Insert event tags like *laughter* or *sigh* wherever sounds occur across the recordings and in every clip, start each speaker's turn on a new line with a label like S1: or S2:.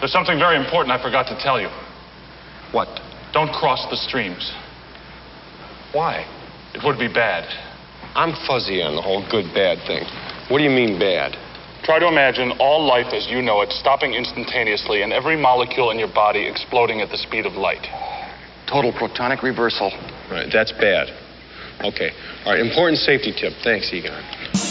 S1: There's something very important I forgot to tell you.
S2: What?
S1: Don't cross the streams.
S2: Why?
S1: It would be bad.
S2: I'm fuzzy on the whole good bad thing. What do you mean bad?
S1: Try to imagine all life as you know it stopping instantaneously and every molecule in your body exploding at the speed of light.
S3: Total protonic reversal.
S2: Right, that's bad. Okay. All right, important safety tip. Thanks, Egon.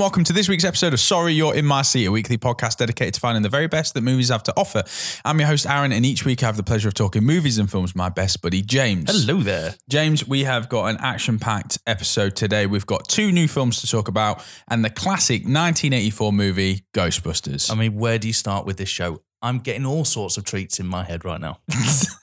S4: And welcome to this week's episode of Sorry You're in My Seat, a weekly podcast dedicated to finding the very best that movies have to offer. I'm your host, Aaron, and each week I have the pleasure of talking movies and films with my best buddy, James.
S5: Hello there.
S4: James, we have got an action packed episode today. We've got two new films to talk about and the classic 1984 movie, Ghostbusters.
S5: I mean, where do you start with this show? I'm getting all sorts of treats in my head right now. *laughs*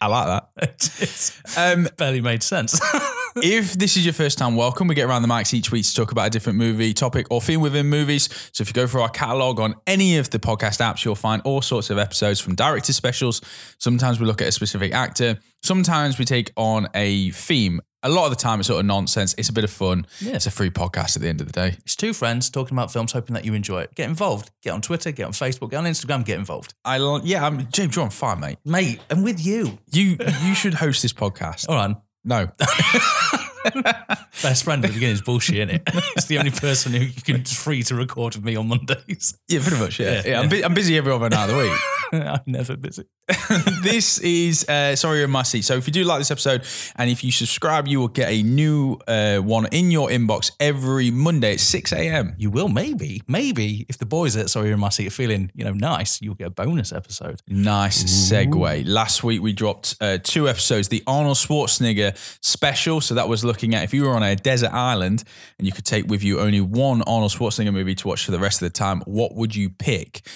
S4: I like that. *laughs*
S5: it's
S4: Um, *laughs*
S5: barely made sense. *laughs*
S4: if this is your first time, welcome. We get around the mics each week to talk about a different movie, topic, or theme within movies. So if you go through our catalogue on any of the podcast apps, you'll find all sorts of episodes from director specials. Sometimes we look at a specific actor. Sometimes we take on a theme. A lot of the time, it's sort of nonsense. It's a bit of fun.
S5: Yeah.
S4: It's a free podcast at the end of the day.
S5: it's two friends talking about films, hoping that you enjoy it. Get involved. Get on Twitter, get on Facebook, get on Instagram, get involved.
S4: I lo- yeah, I'm, James, you're on fire, mate.
S5: Mate, I'm with you.
S4: You you should host this podcast.
S5: All right.
S4: No, *laughs* *laughs*
S5: Best friend at the beginning is bullshit, isn't it? *laughs* it's the only person who you can free to record with me on Mondays.
S4: yeah, pretty much. Yeah,
S5: Yeah,
S4: yeah. I'm, bu- I'm busy every other night of the week.
S5: I'm never busy. *laughs*
S4: this is uh, sorry you're in my seat. So if you do like this episode and if you subscribe, you will get a new uh, one in your inbox every Monday at 6 a.m.
S5: You will, maybe, maybe, if the boys at Sorry You're in My Seat are feeling, you know, nice, you'll get a bonus episode.
S4: Nice segue. Last week we dropped uh, two episodes, the Arnold Schwarzenegger special. So that was looking at if you were on a desert island and you could take with you only one Arnold Schwarzenegger movie to watch for the rest of the time, what would you pick?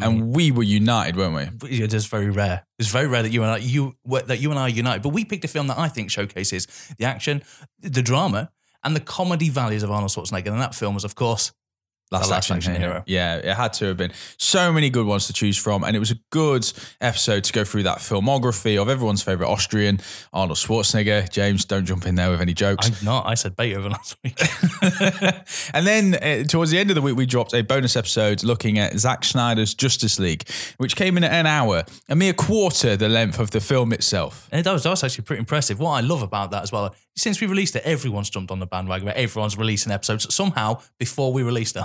S4: And we were united, weren't we?
S5: It is very rare. It's very rare that you and I, you that you and I are united. But we picked a film that I think showcases the action, the drama, and the comedy values of Arnold Schwarzenegger. And that film was, of course,
S4: Last,
S5: Last
S4: action,
S5: Action
S4: hero.
S5: Hero.
S4: Yeah, it had to have been. So many good ones to choose from. And it was a good episode to go through that filmography of everyone's favourite Austrian, Arnold Schwarzenegger. James, don't jump in there with any jokes.
S5: I'm not. I said Beethoven last week. *laughs*
S4: and then uh, towards the end of the week, we dropped a bonus episode looking at Zack Snyder's Justice League, which came in at an hour, a mere quarter the length of the film itself.
S5: and that was, that was actually pretty impressive. What I love about that as well, since we released it, everyone's jumped on the bandwagon. Everyone's releasing episodes somehow before we released it.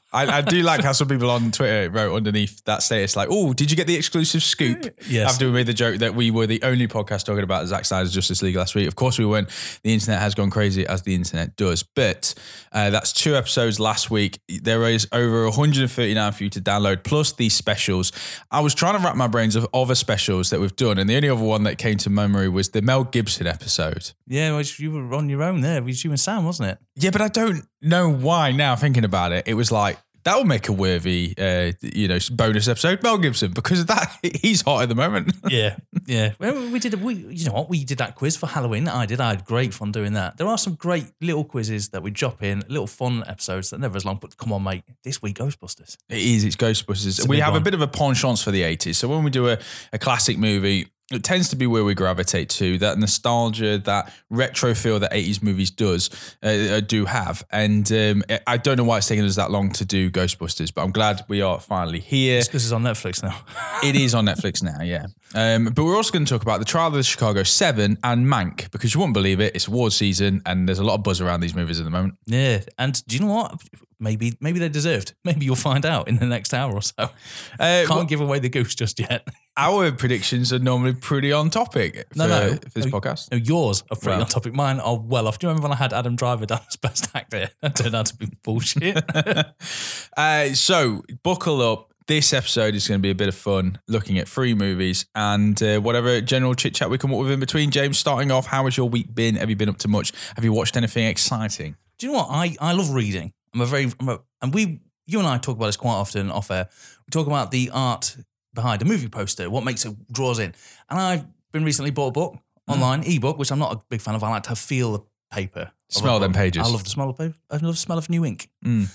S4: I, I do like how some people on Twitter wrote underneath that status, like, oh, did you get the exclusive scoop?
S5: Yes.
S4: After we made the joke that we were the only podcast talking about Zack Snyder's Justice League last week. Of course we weren't. The internet has gone crazy as the internet does. But uh, that's two episodes last week. There is over 139 for you to download, plus these specials. I was trying to wrap my brains of other specials that we've done, and the only other one that came to memory was the Mel Gibson episode.
S5: Yeah, well, you were on your own there. It was you and Sam, wasn't it?
S4: Yeah, but I don't know why now thinking about it. It was like, that will make a worthy, uh, you know, bonus episode. Mel Gibson, because of that, *laughs* he's hot at the moment. *laughs*
S5: Yeah, yeah. Well, we did. We, you know what? We did that quiz for Halloween. I did. I had great fun doing that. There are some great little quizzes that we drop in, little fun episodes that never as long. But come on, mate, this week Ghostbusters.
S4: It is. It's Ghostbusters.
S5: a
S4: we have a bit of a penchant for the 80s. So when we do a, a classic movie, it tends to be where we gravitate to that nostalgia, that retro feel that 80s movies does uh, uh, do have. And um, I don't know why it's taken us that long to do Ghostbusters, but I'm glad we are finally here.
S5: It's because it's on Netflix now. *laughs*
S4: It is on Netflix now, yeah. Um, but we're also going to talk about the Trial of the Chicago Seven and Mank because you wouldn't believe it. It's award season and there's a lot of buzz around these movies at the moment.
S5: yeah, and do you know what? Maybe, maybe they deserved. Maybe you'll find out in the next hour or so.
S4: Uh,
S5: Can't
S4: well,
S5: give away the goose just yet. *laughs*
S4: our predictions are normally pretty on topic for,
S5: No, no.
S4: for this
S5: No,
S4: podcast.
S5: No, yours are pretty
S4: Well.
S5: on topic. Mine are well off. Do you remember when I had Adam Driver down as best actor? That turned out to be bullshit. *laughs*
S4: Uh, so buckle up. This episode is going to be a bit of fun looking at three movies and uh, whatever general chit chat we come up with in between. James, starting off, how has your week been? Have you been up to much? Have you watched anything exciting?
S5: Do you know what? I, I love reading. I'm a very, I'm a, and we, you and I talk about this quite often off air. We talk about the art behind a movie poster, what makes it draws in. And I've been recently bought a book online, ebook, which I'm not a big fan of. I like to feel the paper.
S4: Smell them pages.
S5: I love the smell of paper. I love the smell of new ink.
S4: Mm.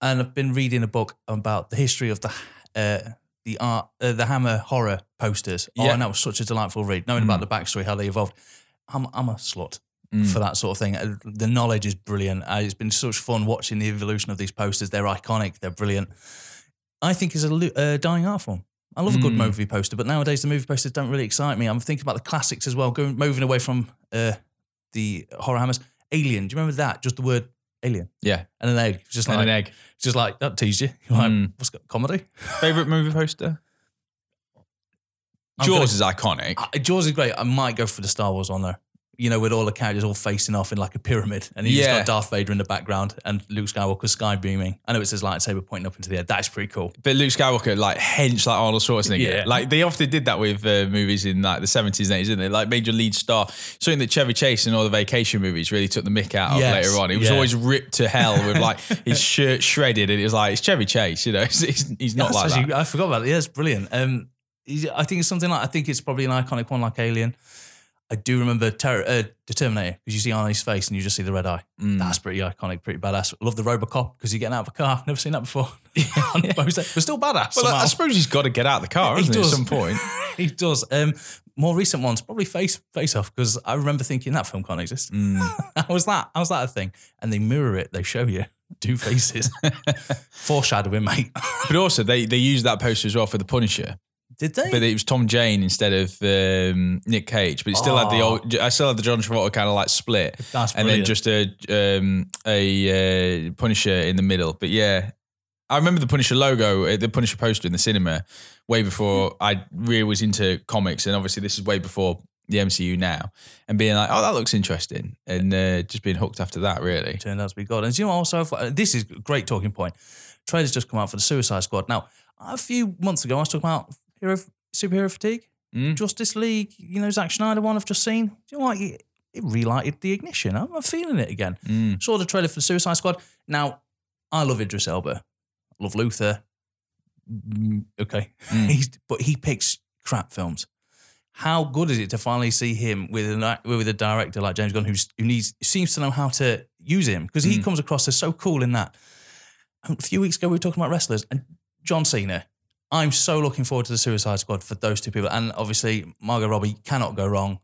S5: And I've been reading a book about the history of the uh, the art, uh, the Hammer horror posters. Oh, and that was such a delightful read. Knowing about the backstory, how they evolved. I'm I'm a slut for that sort of thing. The knowledge is brilliant. Uh, it's been such fun watching the evolution of these posters. They're iconic. They're brilliant. I think is a uh, dying art form. I love a good movie poster, but nowadays the movie posters don't really excite me. I'm thinking about the classics as well, going moving away from uh, the horror hammers. Alien, do you remember that? Just the word alien
S4: Yeah.
S5: and an egg. Just
S4: And
S5: like
S4: an egg.
S5: Just like that teased you. *laughs* You're like,
S4: Mm.
S5: what's got comedy?
S4: Favorite movie poster? Jaws
S5: gonna-
S4: is iconic.
S5: Uh, Jaws is great. I might go for the Star Wars one though. You know, with all the characters all facing off in like a pyramid, and you just
S4: Yeah.
S5: got Darth Vader in the background and Luke Skywalker sky beaming. I know it's his lightsaber pointing up into the air. That's pretty cool.
S4: But Luke Skywalker, like hench like Arnold Schwarzenegger.
S5: Yeah.
S4: Like they often did that with uh, movies in like the 70s and 80s, didn't they? Like major lead star. Something that Chevy Chase in all the vacation movies really took the mick out of later on. He was
S5: Yeah.
S4: always ripped to hell with like *laughs* his shirt shredded and it was like, it's Chevy Chase, you know. *laughs* He's, he's, he's not
S5: That's
S4: like
S5: actually-
S4: that.
S5: I forgot about it. Yeah, it's brilliant. Um, I think it's something like I think it's probably an iconic one like Alien. I do remember Ter- uh, Determinator because you see Arnie's face and you just see the red eye.
S4: Mm.
S5: That's pretty iconic, pretty badass. Love the Robocop because you're getting out of a car. *laughs* Never seen that before. *laughs* *laughs* The poster. But still badass.
S4: Well, I
S5: somehow.
S4: suppose he's got to get out of the car,
S5: He
S4: hasn't he, at some point?
S5: he does. Um, more recent ones, probably Face Face Off, because I remember thinking that film can't exist.
S4: Mm.
S5: How was that? How was that a thing? And they mirror it. They show you two faces, foreshadowing, mate.
S4: But also, they, they used that poster as well for The Punisher.
S5: Did they?
S4: But it was Tom Jane instead of um, Nick Cage. But it still had the
S5: Oh.
S4: old. I still had the John Travolta kind of like split,
S5: That's
S4: and then just a um, a uh, Punisher in the middle. But yeah, I remember the Punisher logo, uh, the Punisher poster in the cinema way before I really was into comics, and obviously this is way before the MCU now, and being like, oh, that looks interesting, and uh, just being hooked after that. Really,
S5: turned out to be God. And you know also, uh, this is a great talking point. Trailers just come out for the Suicide Squad. Now, a few months ago, I was talking about hero, superhero fatigue.
S4: Mm.
S5: Justice League, you know, Zack Snyder one I've just seen. Do you know what? It, it relighted the ignition. I'm, I'm feeling it again.
S4: Mm.
S5: Saw the trailer for the Suicide Squad. Now, I love Idris Elba. I love Luther. Mm, Okay.
S4: Mm. *laughs*
S5: He's, but he picks crap films. How good is it to finally see him with an with a director like James Gunn, who's, who needs seems to know how to use him because he
S4: Mm.
S5: comes across as so cool in that. A few weeks ago, we were talking about wrestlers and John Cena. I'm so looking forward to the Suicide Squad for those two people, and obviously Margot Robbie cannot go wrong.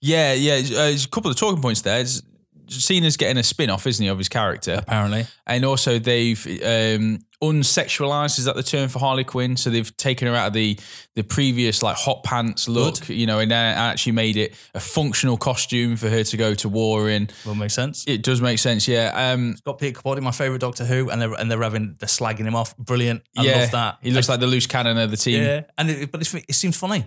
S4: Yeah, yeah. Uh, there's a couple of talking points there. Cena's getting a spin off, isn't he, of his character?
S5: Apparently,
S4: And also, they've um, unsexualized. Is that the term for Harley Quinn? So they've taken her out of the the previous like hot pants look,
S5: Good.
S4: you know, and then actually made it a functional costume for her to go to war in.
S5: will make sense.
S4: It does make sense, yeah. Um,
S5: got Peter Capaldi, my favorite Doctor Who, and they're and they're having they're slagging him off. Brilliant. I
S4: yeah,
S5: love that.
S4: He looks like the loose cannon of the team.
S5: yeah, and it, but it's, it seems funny.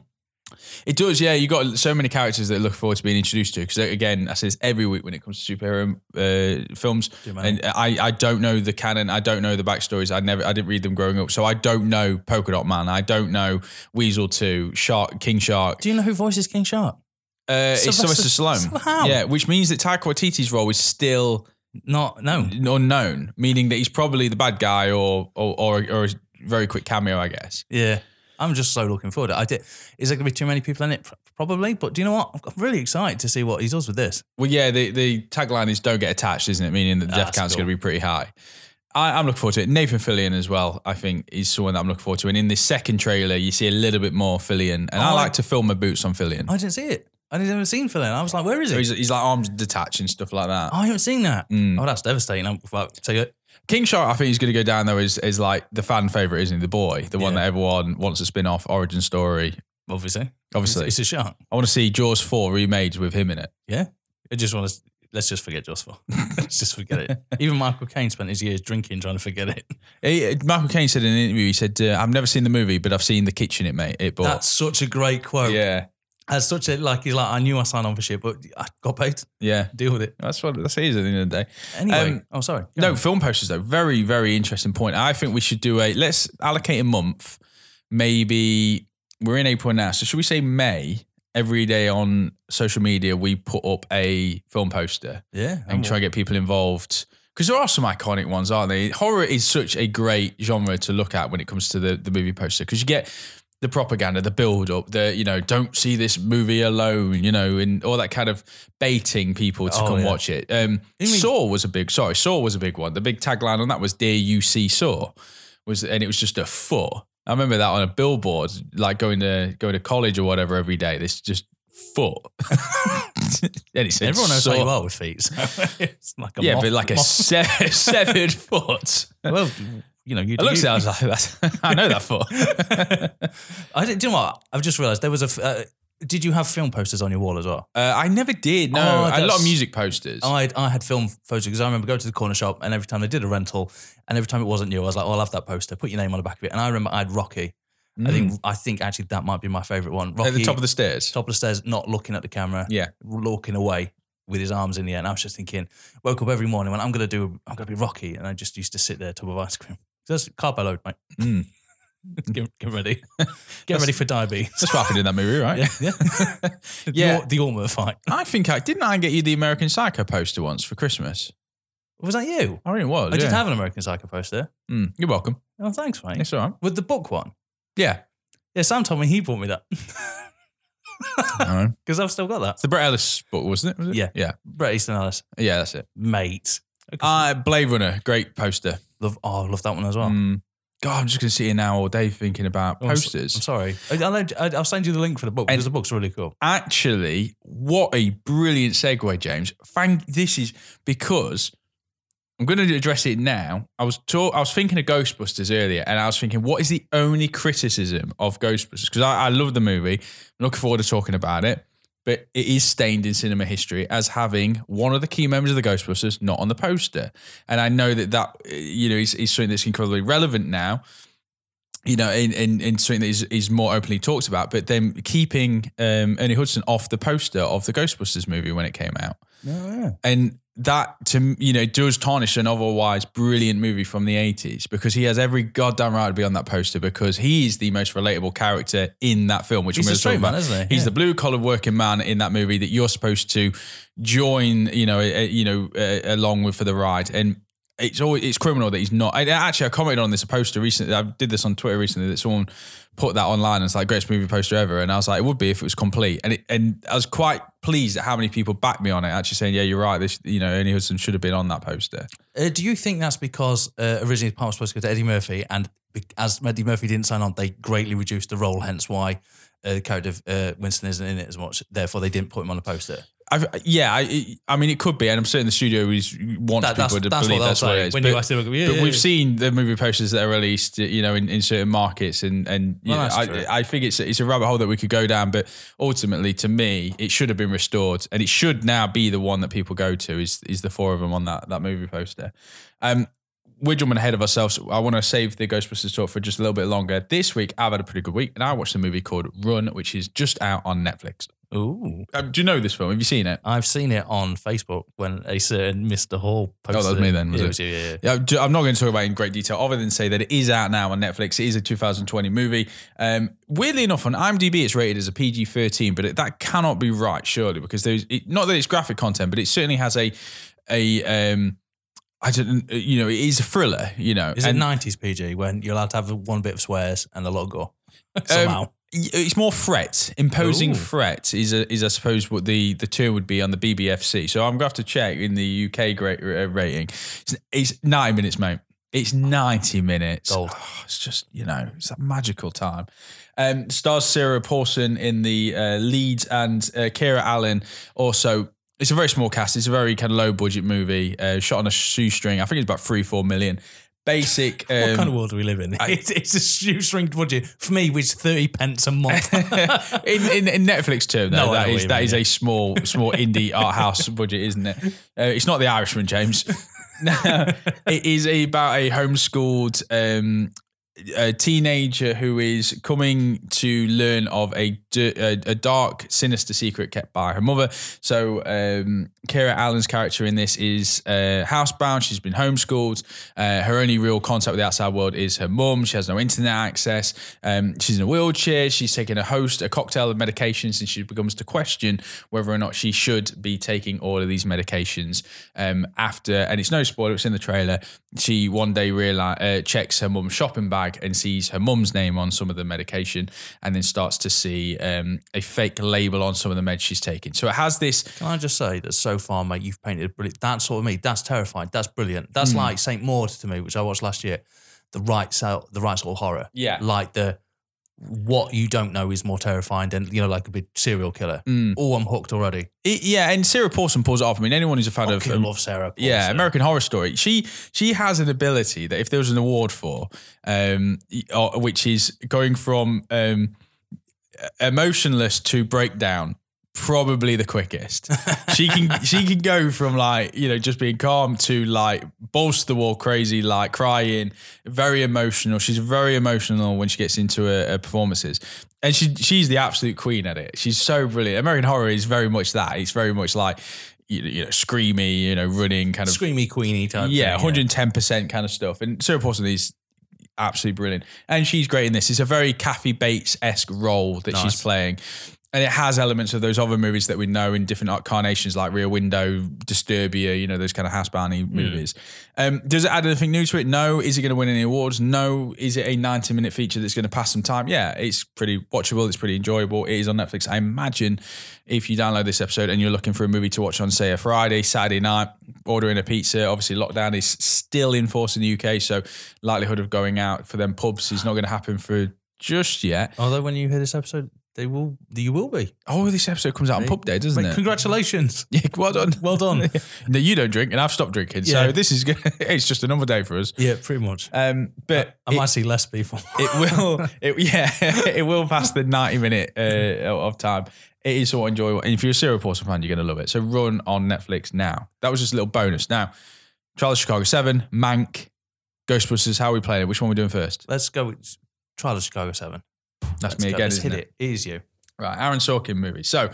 S4: It does, yeah. You've got so many characters that look forward to being introduced to. Because again, I say this every week when it comes to superhero uh, films, and I, I don't know the canon. I don't know the backstories. I never, I didn't read them growing up, so I don't know Polka Dot Man. I don't know Weasel Two, Shark, King Shark.
S5: Do you know who voices King Shark?
S4: Uh, it's
S5: Sylvester-
S4: Sylvester Stallone.
S5: How?
S4: Yeah, which means that Taika Waititi's role is still
S5: Not known,
S4: unknown, meaning that he's probably the bad guy or or or, or a very quick cameo, I guess.
S5: Yeah, I'm just so looking forward. to it. I did. Is there going to be too many people in it? Probably, but do you know what? I'm really excited to see what he does with this.
S4: Well, yeah, the, the tagline is "Don't get attached," isn't it? Meaning that the death count's
S5: cool.
S4: going to be pretty high. I, I'm looking forward to it. Nathan Fillion as well. I think is someone that I'm looking forward to. And in this second trailer, you see a little bit more Fillion, and I
S5: Oh, I-
S4: like to film my boots on Fillion.
S5: I didn't see it. I didn't ever seen Fillion. I was like, where is
S4: So
S5: he?
S4: he's, he's like arms detached and stuff like that.
S5: Oh, I haven't seen that.
S4: Mm.
S5: Oh, that's devastating. I'm well, tell you,
S4: King Shark, I think he's going to go down though Is as like the fan favorite, isn't he? The boy, the one
S5: Yeah.
S4: that everyone wants a spin off origin story.
S5: obviously,
S4: Obviously,
S5: it's, it's a shark.
S4: I want to see Jaws four remade with him in it.
S5: Yeah, I just want to. Let's just forget Just for. *laughs* let's just forget it. Even Michael Caine spent his years drinking trying to forget it. *laughs*
S4: He, Michael Caine said in an interview, he said, uh, "I've never seen the movie, but I've seen the kitchen it made it bought."
S5: That's such a great quote.
S4: yeah,
S5: That's such a like. He's like, I knew I signed on for shit, but I got paid.
S4: yeah.
S5: Deal with it.
S4: That's what that's easy at the end of the day.
S5: Anyway.
S4: Um,
S5: oh, sorry. Go
S4: No,
S5: on.
S4: film posters though. Very, very interesting point. I think we should do a let's allocate a month. Maybe we're in April now. So should we say May? Every day on social media, we put up a film poster
S5: Yeah.
S4: and try to get people involved. Because there are some iconic ones, aren't they? Horror is such a great genre to look at when it comes to the, the movie poster. Because you get the propaganda, the build up, the you know, don't see this movie alone, you know, and all that kind of baiting people to
S5: Oh,
S4: come
S5: yeah.
S4: watch it. Um, Saw was a big sorry, Saw was a big one. The big tagline on that was "Dear you see Saw," was and it was just a foot. I remember that on a billboard, like going to going to college or whatever every day. This just foot. *laughs* and it said
S5: Everyone knows how you are with feet. so *laughs* it's like a
S4: Yeah,
S5: moth-
S4: but like a se- *laughs* severed foot.
S5: well, you know, you.
S4: I looked
S5: you,
S4: at it, I was like, that's, *laughs* I know that for. *laughs*
S5: I didn't. Do you know what? I've just realised there was a. Uh, did you have film posters on your wall as well?
S4: Uh, I never did. No,
S5: Oh,
S4: I had a lot of music posters.
S5: I I had film posters because I remember going to the corner shop and every time they did a rental and every time it wasn't new, I was like, oh, I'll have that poster. Put your name on the back of it. And I remember I had Rocky. I think I think actually that might be my favourite one. Rocky
S4: Mm. At the top of the stairs.
S5: top of the stairs, not looking at the camera,
S4: Yeah.
S5: looking away with his arms in the air. And I was just thinking, woke up every morning when I'm gonna do, I'm gonna be Rocky, and I just used to sit there, tub of ice cream. That's carbo load, mate.
S4: Mm. *laughs*
S5: get, get ready, *laughs* get ready for diabetes.
S4: That's what happened in that movie, right?
S5: Yeah, yeah. *laughs*
S4: Yeah.
S5: the, the Ormer fight.
S4: I think I didn't. I get you the American Psycho poster once for Christmas.
S5: Was that you?
S4: I think it was.
S5: I did
S4: yeah.
S5: have an American Psycho poster.
S4: Mm, you're welcome.
S5: Oh, thanks, mate.
S4: It's all right.
S5: With the book one.
S4: Yeah.
S5: Yeah, Sam told me he bought me that because I've still got that.
S4: It's the Bret Ellis book, wasn't it? Was it?
S5: Yeah.
S4: Yeah.
S5: Bret Easton Ellis,
S4: Yeah, that's it.
S5: mate.
S4: Uh, Blade Runner, great poster.
S5: Love, oh, I love that one as well.
S4: Mm. God, I'm just going to sit here now all day thinking about
S5: Oh,
S4: posters.
S5: I'm sorry. I'll, I'll send you the link for the book because the book's really cool.
S4: Actually, what a brilliant segue, James. Thank this is because I'm going to address it now. I was talk, I was thinking of Ghostbusters earlier, and I was thinking, what is the only criticism of Ghostbusters? Because I, I love the movie. I'm looking forward to talking about it. But it is stained in cinema history as having one of the key members of the Ghostbusters not on the poster, and I know that that you know is, is something that's incredibly relevant now you know, in, in, in something that is, is more openly talked about, but then keeping um, Ernie Hudson off the poster of the Ghostbusters movie when it came out. yeah, And that, to you know, does tarnish an otherwise brilliant movie from the 80s because he has every goddamn right to be on that poster because he is the most relatable character in that film, which
S5: He's
S4: I'm
S5: a
S4: going to talk
S5: straight man,
S4: about.
S5: isn't he?
S4: He's
S5: Yeah.
S4: the blue collar working man in that movie that you're supposed to join, you know, uh, you know, uh, along with for the ride. And it's always it's criminal that he's not. I, actually, I commented on this a poster recently. I did this on Twitter recently that someone put that online and it's like greatest movie poster ever. And I was like, it would be if it was complete. And it, and I was quite pleased at how many people backed me on it, actually saying, yeah, you're right. This, you know, Ernie Hudson should have been on that poster.
S5: Uh, do you think that's because uh, originally the part was supposed to go to Eddie Murphy, and as Eddie Murphy didn't sign on, they greatly reduced the role, hence why uh, the character of uh, Winston isn't in it as much. Therefore, they didn't put him on the poster.
S4: I've, yeah, I, I mean, it could be, and I'm certain the studio is wants
S5: That-
S4: people to
S5: that's what
S4: believe
S5: they'll
S4: that's what it is.
S5: when
S4: but,
S5: you yeah,
S4: but
S5: yeah,
S4: we've
S5: yeah.
S4: seen the movie posters that are released, you know, in, in certain markets, and and you
S5: Well,
S4: know. I, I think it's it's a rabbit hole that we could go down. But ultimately, to me, it should have been restored, and it should now be the one that people go to. Is is the four of them on that that movie poster? Um, we're jumping ahead of ourselves. I want to save the Ghostbusters talk for just a little bit longer. This week, I've had a pretty good week, and I watched a movie called Run, which is just out on Netflix.
S5: Ooh.
S4: Um, do you know this film? Have you seen it?
S5: I've seen it on Facebook when a certain Mr. Hall posted
S4: Oh, that was me then, was
S5: yeah,
S4: it?
S5: was you, yeah, yeah.
S4: Yeah, I'm not going to talk about it in great detail, other than say that it is out now on Netflix. It is a 2020 movie. Um, weirdly enough, on IMDb, it's rated as a PG-13, but it, that cannot be right, surely, because there's it, not that it's graphic content, but it certainly has a a um, I don't, you know, it is a thriller. You know,
S5: Is it 90s PG when you're allowed to have one bit of swears and a lot of gore? *laughs* Somehow.
S4: Um, it's more threat, imposing
S5: Ooh.
S4: threat is a, is I suppose what the the term would be on the BBFC. So I'm going to have to check in the UK great uh, rating. It's, it's 90 minutes, mate. It's 90 minutes. Oh, it's just you know, it's a magical time. Um, stars Sarah Paulson in the uh, lead and uh, Kiera Allen also. It's a very small cast. It's a very kind of low budget movie, uh, shot on a shoestring. I think it's about three, four million. Basic. Um, *laughs*
S5: what kind of world do we live in? it's, it's a shoestring budget for me, which is 30 pence a month. *laughs*
S4: in, in, in Netflix term, though,
S5: No, I
S4: that is that
S5: mean,
S4: is
S5: yeah.
S4: a small small *laughs* indie art house budget, isn't it? Uh, it's not The Irishman, James. no, it is about a homeschooled um, a teenager who is coming to learn of a a dark, sinister secret kept by her mother. So, um, Kiera Allen's character in this is uh, housebound. She's been homeschooled. Uh, her only real contact with the outside world is her mum. She has no internet access. Um, she's in a wheelchair. She's taking a host, a cocktail of medications, and she becomes to question whether or not she should be taking all of these medications um, after. And it's no spoiler; it's in the trailer. She one day realize uh, checks her mum's shopping bag bag and sees her mum's name on some of the medication, and then starts to see um, a fake label on some of the meds she's taking. So it has this.
S5: Can I just say that so far, mate, you've painted a brilliant. That's sort of me. That's terrifying. That's brilliant. That's like Saint Maud to me, which I watched last year. The right so the right sort of horror.
S4: Yeah.
S5: Like the what you don't know is more terrifying than you know, like a big serial killer. Oh, I'm hooked already.
S4: It- yeah, and Sarah Paulson pulls it off. I mean, anyone who's a fan
S5: I
S4: of
S5: fucking love Sarah.
S4: Yeah, American Horror Story. She she has an ability that if there was an award for, um, or- which is going from um, emotionless to breakdown, probably the quickest. she can *laughs* she can go from like you know just being calm to like balls to the wall, crazy, like crying, very emotional. She's very emotional when she gets into her, her performances. And she she's the absolute queen at it. She's so brilliant. American Horror is very much that. It's very much like you know, you know screamy, you know, running kind of
S5: screamy queenie type.
S4: yeah, 110% kind of stuff. And Sarah Paulson is absolutely brilliant. And she's great in this. It's a very Kathy Bates esque role that she's playing. And it has elements of those other movies that we know in different carnations like Rear Window, Disturbia, you know, those kind of housebound
S5: Hmm.
S4: movies. Um, does it add anything new to it? No. Is it going to win any awards? No. Is it a 90 minute feature that's going to pass some time? Yeah, it's pretty watchable. It's pretty enjoyable. It is on Netflix. I imagine if you download this episode and you're looking for a movie to watch on, say, a Friday, Saturday night, ordering a pizza, obviously lockdown is still in force in the UK. So likelihood of going out for them pubs is not going to happen for just yet.
S5: Although when you hear this episode, they will. You will be.
S4: Oh, this episode comes out on pub day, doesn't
S5: Mate,
S4: it?
S5: Congratulations. *laughs*
S4: Yeah, well done.
S5: Well done. *laughs*
S4: no, you don't drink, and I've stopped drinking. So
S5: Yeah.
S4: this is good. *laughs* it's just another day for us.
S5: yeah, pretty much.
S4: Um, but
S5: I
S4: it,
S5: might see less people.
S4: it will, it, yeah, it will pass the ninety minute uh, of time. It is somewhat enjoyable, and if you're a serial Paulson fan, you're going to love it. So run on Netflix now. That was just a little bonus. Now, Trial of Chicago Seven, Mank, Ghostbusters. How are we playing it? Which one are we doing first?
S5: Let's go with Trial of Chicago 7.
S4: That's
S5: Let's
S4: me
S5: go.
S4: again.
S5: Let's hit
S4: it?
S5: it. It is you.
S4: Right, Aaron Sorkin movie. So,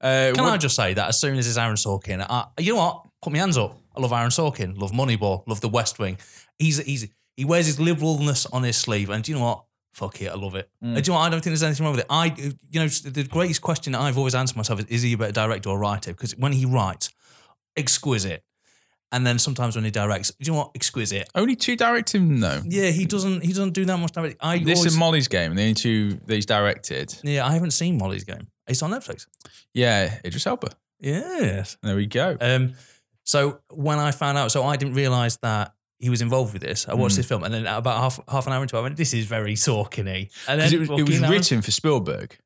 S4: uh,
S5: Can I just say that as soon as it's Aaron Sorkin, I, you know what? Put my hands up. I love Aaron Sorkin. Love Moneyball. Love The West Wing. He's he's he wears his liberalness on his sleeve, and do you know what? Fuck it, I love it.
S4: Mm.
S5: Uh, Do you know what? I don't think there's anything wrong with it. I, you know, the greatest question that I've always answered myself is: Is he a better director or writer? Because when he writes, exquisite, and then sometimes when he directs, do you know what? Exquisite.
S4: only two directing? No.
S5: Yeah, he doesn't. He doesn't do that much directing. I
S4: This
S5: always,
S4: is Molly's game, and the only two that he's directed.
S5: yeah, I haven't seen Molly's game. It's on Netflix.
S4: Yeah, Idris Elba.
S5: Yes.
S4: There we go.
S5: Um, so when I found out, so I didn't realize that he was involved with this. I watched
S4: Mm.
S5: this film, and then about half half an hour into it, I went, "This is very Sorkin-y." And then
S4: it was, it was written for Spielberg.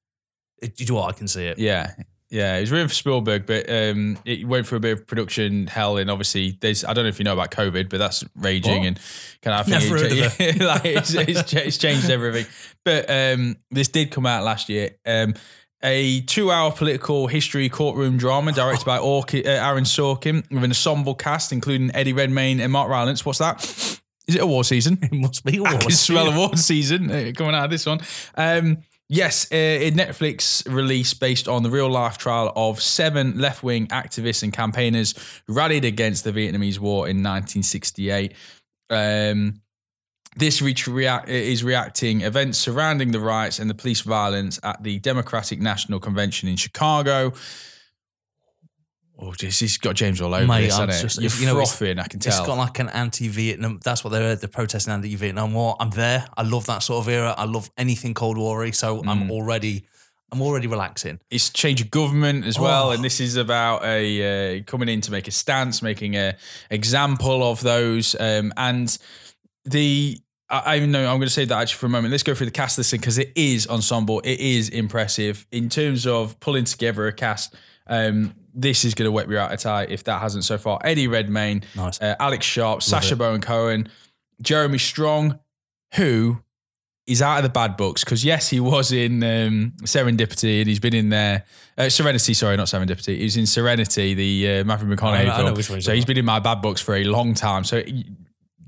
S5: Do you know what? I can see it.
S4: Yeah. Yeah, it was written for Spielberg, but um, it went through a bit of production hell. And obviously, there's I don't know if you know about COVID, but that's raging
S5: What?
S4: and kind of I think it,
S5: of *laughs*
S4: like, it's, it's, it's changed everything. But um, this did come out last year. Um, a two-hour political history courtroom drama directed by uh, Aaron Sorkin with an ensemble cast including Eddie Redmayne and Mark Rylance. What's that? Is it award season? *laughs*
S5: It must be.
S4: I can
S5: awards.
S4: smell award season uh, coming out of this one. Um, yes, uh, a Netflix release based on the real life trial of seven left wing activists and campaigners who rallied against the Vietnamese War in 1968. Um, this re- react- is reacting events surrounding the riots and the police violence at the Democratic National Convention in Chicago. Oh, this has got James all over
S5: Mate,
S4: this,
S5: I'm
S4: hasn't it? You're
S5: you know,
S4: frothing, I can
S5: It's
S4: tell.
S5: got like an anti-Vietnam. That's what they're they're protesting anti-Vietnam War. I'm there. I love that sort of era. I love anything Cold War-y. So
S4: Mm.
S5: I'm already, I'm already relaxing.
S4: it's change of government as well,
S5: Oh.
S4: and this is about a uh, coming in to make a stance, making a example of those, um, and the. I I know I'm going to say that actually for a moment. Let's go through the cast listing because it is ensemble. It is impressive in terms of pulling together a cast. Um, this is going to whet me out a tie if that hasn't so far. Eddie Redmayne,
S5: Nice.
S4: uh, Alex Sharp, Sacha
S5: it.
S4: Baron Cohen, Jeremy Strong, who is out of the bad books because yes, he was in um, Serendipity and he's been in there. Uh, Serenity, sorry, not Serendipity. He's in Serenity, the uh, Matthew McConaughey
S5: I know- I know
S4: film.
S5: which one
S4: so he's
S5: talking
S4: been in my bad books for a long time. So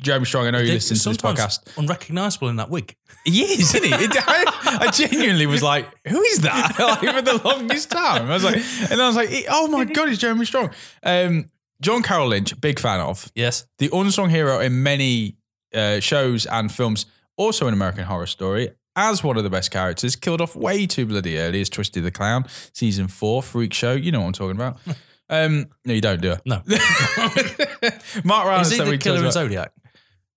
S4: Jeremy Strong, I know you
S5: They-
S4: listen to this podcast.
S5: unrecognizable in that wig.
S4: He is, isn't he? I, *laughs* I genuinely was like, who is that? *laughs* like, for the longest time. I was like, and then I was like, oh my *laughs* God, it's Jeremy Strong. Um, John Carroll Lynch, big fan of.
S5: Yes.
S4: The unsung hero in many uh, shows and films, also an American Horror Story, as one of the best characters, killed off way too bloody early as Twisty the Clown, season four, Freak Show. You know what I'm talking about. Um, no, you don't do it.
S5: No.
S4: Mark Rylance,
S5: Is he
S4: that we
S5: the killer in Zodiac?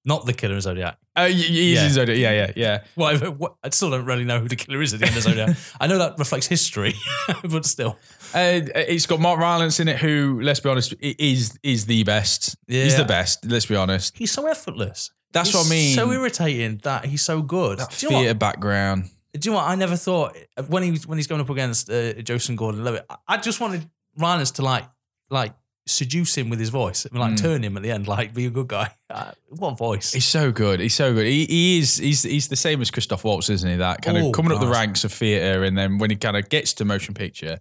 S5: Not the killer of Zodiac.
S4: Uh, y- he's
S5: Yeah.
S4: in Zodiac. Yeah, yeah, yeah.
S5: Whatever. What, I still don't really know who the killer is at the end of Zodiac. I know that reflects history, *laughs* but still.
S4: Uh, it's got Mark Rylance in it, who, let's be honest, is is the best. He's the best. Let's be honest.
S5: He's so effortless.
S4: That's
S5: He's
S4: what I mean.
S5: So irritating that he's so good.
S4: That
S5: Do
S4: theatre background.
S5: Do you know what? I never thought when he when he's going up against uh, Joseph Gordon-Levitt. I- I just wanted Rylance to like like seduce him with his voice, and, like
S4: Mm.
S5: turn him at the end, like be a good guy. *laughs* Uh, what voice?
S4: He's so good. He's so good. He, he is. He's he's the same as Christoph Waltz, isn't he? That kind
S5: Oh,
S4: of coming up the ranks of theatre, and then when he kind of gets to motion picture,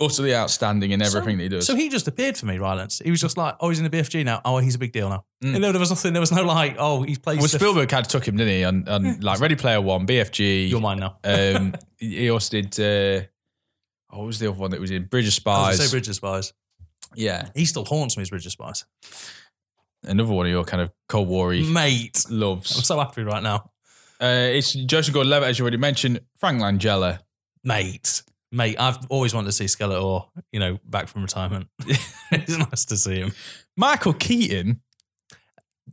S4: utterly outstanding in everything
S5: so,
S4: that he does.
S5: So he just appeared for me, Rylance. He was just like, oh, he's in the BFG now. Oh, he's a big deal now.
S4: Mm.
S5: And there was nothing. There was no like, oh, he's played.
S4: well, Spielberg kind of took him, didn't he? And, on like Ready Player One, BFG.
S5: You're mine now.
S4: Um, *laughs* he also did. Uh, oh, what was the other one that was in Bridge of
S5: I was
S4: Spies?
S5: say Bridge of Spies.
S4: Yeah,
S5: He still haunts me as Bridge of Spies.
S4: another one of your kind of Cold War
S5: Mate,
S4: loves.
S5: I'm so happy right now.
S4: Uh, it's Joseph Gordon-Levitt, as you already mentioned. Frank Langella.
S5: Mate. Mate, I've always wanted to see Skeletor, you know, back from retirement. *laughs* *laughs* it's nice to see him.
S4: Michael Keaton.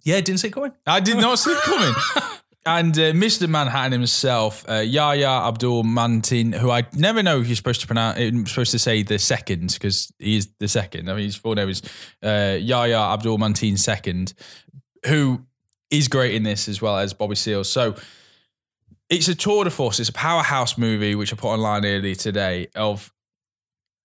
S5: Yeah, didn't see it coming.
S4: I did not see it coming. *laughs* And uh, Mr. Manhattan himself, uh, Yahya Abdul Mateen, who I never know if you're supposed to pronounce, I'm supposed to say the second because he is the second. I mean, his full name is uh, Yahya Abdul Mateen second, who is great in this as well as Bobby Seals. So it's a tour de force. It's a powerhouse movie, which I put online earlier today of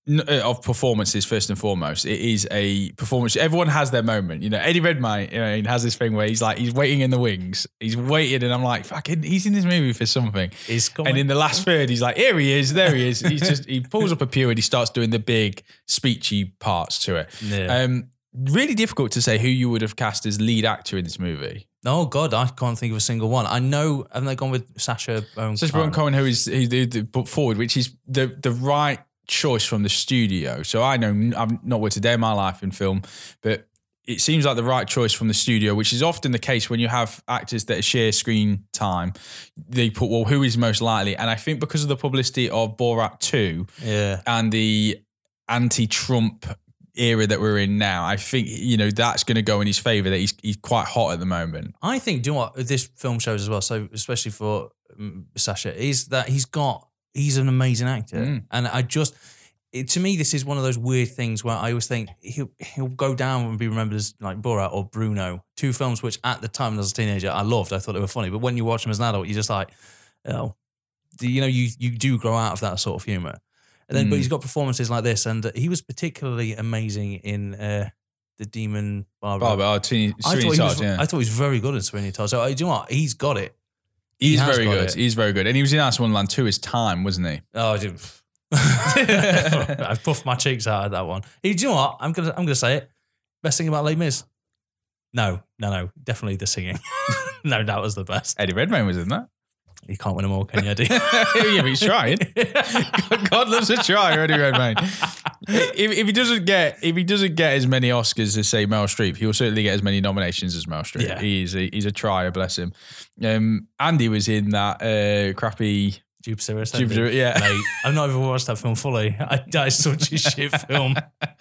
S4: of performances first and foremost. It is a performance. Everyone has their moment. You know, Eddie Redmayne, you know, has this thing where he's like, he's waiting in the wings. He's waiting, and I'm like, fucking, he's in this movie for something.
S5: He's coming.
S4: And in the last third, he's like, here he is, there he is. *laughs* He's just, he pulls up a pew and he starts doing the big speechy parts to it.
S5: Yeah.
S4: Um, really difficult to say who you would have cast as lead actor in this movie.
S5: oh God, I can't think of a single one. I know, haven't they gone with Sacha Baron
S4: Sacha? Baron Cohen, who is who they- they put forward, which is the the right choice from the studio. So I know I've not worked a day in my life in film, but it seems like the right choice from the studio, which is often the case when you have actors that share screen time. They put well, who is most likely, and I think because of the publicity of Borat Two
S5: Yeah.
S4: and the anti-Trump era that we're in now, I think you know that's going to go in his favor. That he's he's quite hot at the moment.
S5: I think, do you know what this film shows as well? So, especially for um, Sacha, is that he's got, he's an amazing actor.
S4: Mm.
S5: And I just, it, to me, this is one of those weird things where I always think he'll, he'll go down and be remembered as like Borat or Bruno, two films which at the time as a teenager I loved. I thought they were funny. But when you watch them as an adult, you're just like, oh, do you know, you, you do grow out of that sort of humor. And then, but
S4: Mm.
S5: he's got performances like this. And he was particularly amazing in uh, The Demon Barber.
S4: Barber, oh, Sweeney
S5: I thought, he
S4: Todd,
S5: was,
S4: yeah.
S5: I thought he was very good in Sweeney Todd. So, uh, do you know what? He's got it. He
S4: He's
S5: has
S4: very good.
S5: it.
S4: He's very good. And he was in Alice in Wonderland too his time, wasn't he?
S5: Oh, I did. *laughs* I puffed my cheeks out at that one. Hey, do you know what? I'm gonna I'm gonna say it. Best thing about Les Mis? No, no, no. Definitely the singing. *laughs* no, that was the best.
S4: Eddie Redmayne was in that.
S5: You can't win them all, can you, Eddie? *laughs*
S4: yeah, but he's trying. *laughs* God loves a try, Eddie Redmayne. If, if he doesn't get if he doesn't get as many Oscars as say Meryl Streep, he will certainly get as many nominations as Meryl Streep.
S5: Yeah.
S4: He's a, he's a trier, bless him. Um, Andy was in that uh, crappy
S5: Jupiter Ascending.
S4: Jupiter. Yeah,
S5: Mate, I've not even watched that film fully. I, that is such a shit film.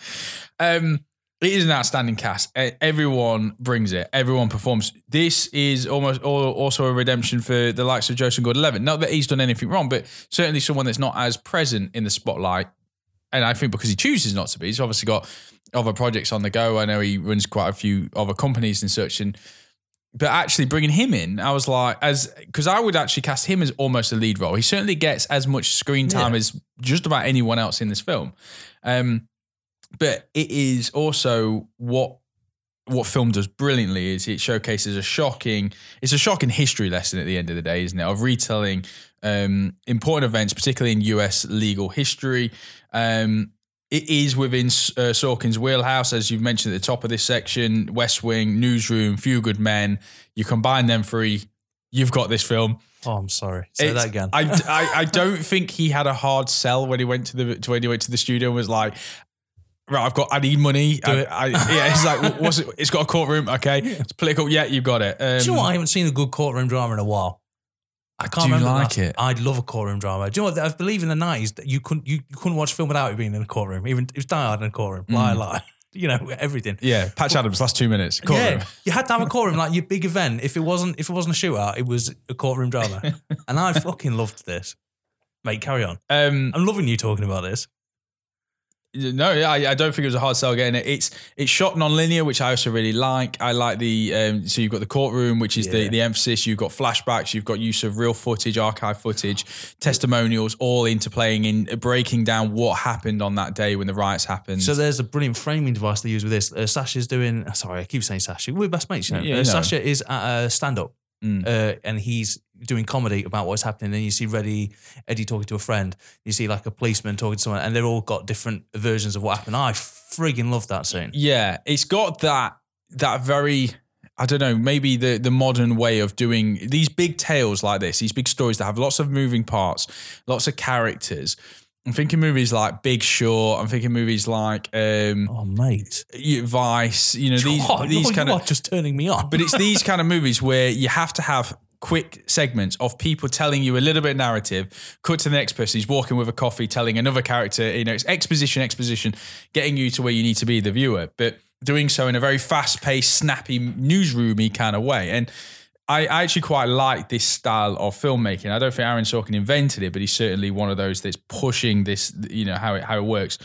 S5: *laughs*
S4: um, it is an outstanding cast. Everyone brings it. Everyone performs. This is almost also a redemption for the likes of Joseph Gordon-Levitt. Not that he's done anything wrong, but certainly someone that's not as present in the spotlight. And I think because he chooses not to be, he's obviously got other projects on the go. I know he runs quite a few other companies and such. And but actually bringing him in, I was like, as because I would actually cast him as almost a lead role. He certainly gets as much screen time
S5: Yeah.
S4: as just about anyone else in this film. Um, but it is also what what film does brilliantly is it showcases a shocking it's a shocking history lesson at the end of the day isn't it of retelling um, important events particularly in US legal history um, it is within uh, Sorkin's wheelhouse as you've mentioned at the top of this section West Wing Newsroom Few Good Men you combine them three you've got this film
S5: Oh, I'm sorry. Say
S4: it's-
S5: that again.
S4: I, I, I don't think he had a hard sell when he went to the to when he went to the studio and was like, right, I've got I need money. I. I, yeah, it's like, what's it? It's got a courtroom. Okay, *laughs* it's political. Yeah, you've got it. Um,
S5: do you know what? I haven't seen a good courtroom drama in a while. I can't
S4: do
S5: remember. the
S4: like
S5: last-
S4: it.
S5: I'd love a courtroom drama. Do you know what? I believe in the nineties that you couldn't you, you couldn't watch a film without it being in a courtroom. Even it was Die Hard in a courtroom. Lie,
S4: Mm.
S5: lie. *laughs* you know, everything.
S4: Yeah, Patch Adams, last two minutes. Courtroom.
S5: Yeah, you had to have a courtroom like your big event. If it wasn't, if it wasn't a shootout, it was a courtroom drama, *laughs* and I fucking loved this. Mate, carry on.
S4: Um,
S5: I'm loving you talking about this.
S4: No, yeah, I, I don't think it was a hard sell getting it. It's it's shot non-linear, which I also really like. I like the um, so you've got the courtroom, which is the
S5: Yeah.
S4: the emphasis. You've got flashbacks. You've got use of real footage, archive footage, testimonials, all interplaying in breaking down what happened on that day when the riots happened.
S5: So there's a brilliant framing device they use with this. Uh, Sacha's doing. Sorry, I keep saying Sacha. We're best mates, you know.
S4: Yeah,
S5: Uh,
S4: you know.
S5: Sacha is at a stand-up,
S4: Mm.
S5: uh, and he's doing comedy about what's happening. And you see Reddy, Eddie talking to a friend. You see like a policeman talking to someone, and they've all got different versions of what happened. I frigging love that scene.
S4: Yeah, it's got that that very I don't know, maybe the the modern way of doing these big tales like this, these big stories that have lots of moving parts, lots of characters. I'm thinking movies like Big Short. I'm thinking movies like um,
S5: Oh, mate,
S4: Vice. You know these
S5: oh,
S4: these
S5: you
S4: kind of.
S5: just turning me on.
S4: But it's these kind of movies where you have to have quick segments of people telling you a little bit of narrative. Cut to the next person. He's walking with a coffee, telling another character. You know, it's exposition, exposition, getting you to where you need to be, the viewer. But doing so in a very fast-paced, snappy, newsroomy kind of way. And I, I actually quite like this style of filmmaking. I don't think Aaron Sorkin invented it, but he's certainly one of those that's pushing this. You know how it how it works.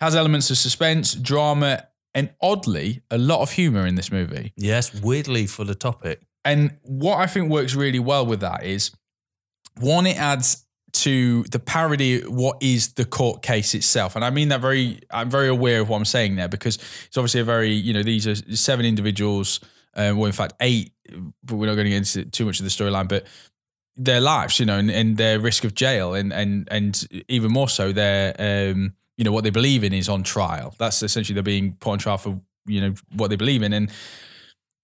S4: Has elements of suspense, drama, and oddly, a lot of humor in this movie.
S5: yes, weirdly for the topic.
S4: And what I think works really well with that is one, it adds to the parody what is the court case itself. And I mean that very I'm very aware of what I'm saying there because it's obviously a very, you know, these are seven individuals, uh, well in fact eight, but we're not going to get into too much of the storyline, but their lives, you know, and, and their risk of jail and and and even more so their um, you know, what they believe in is on trial. That's essentially they're being put on trial for, you know, what they believe in. And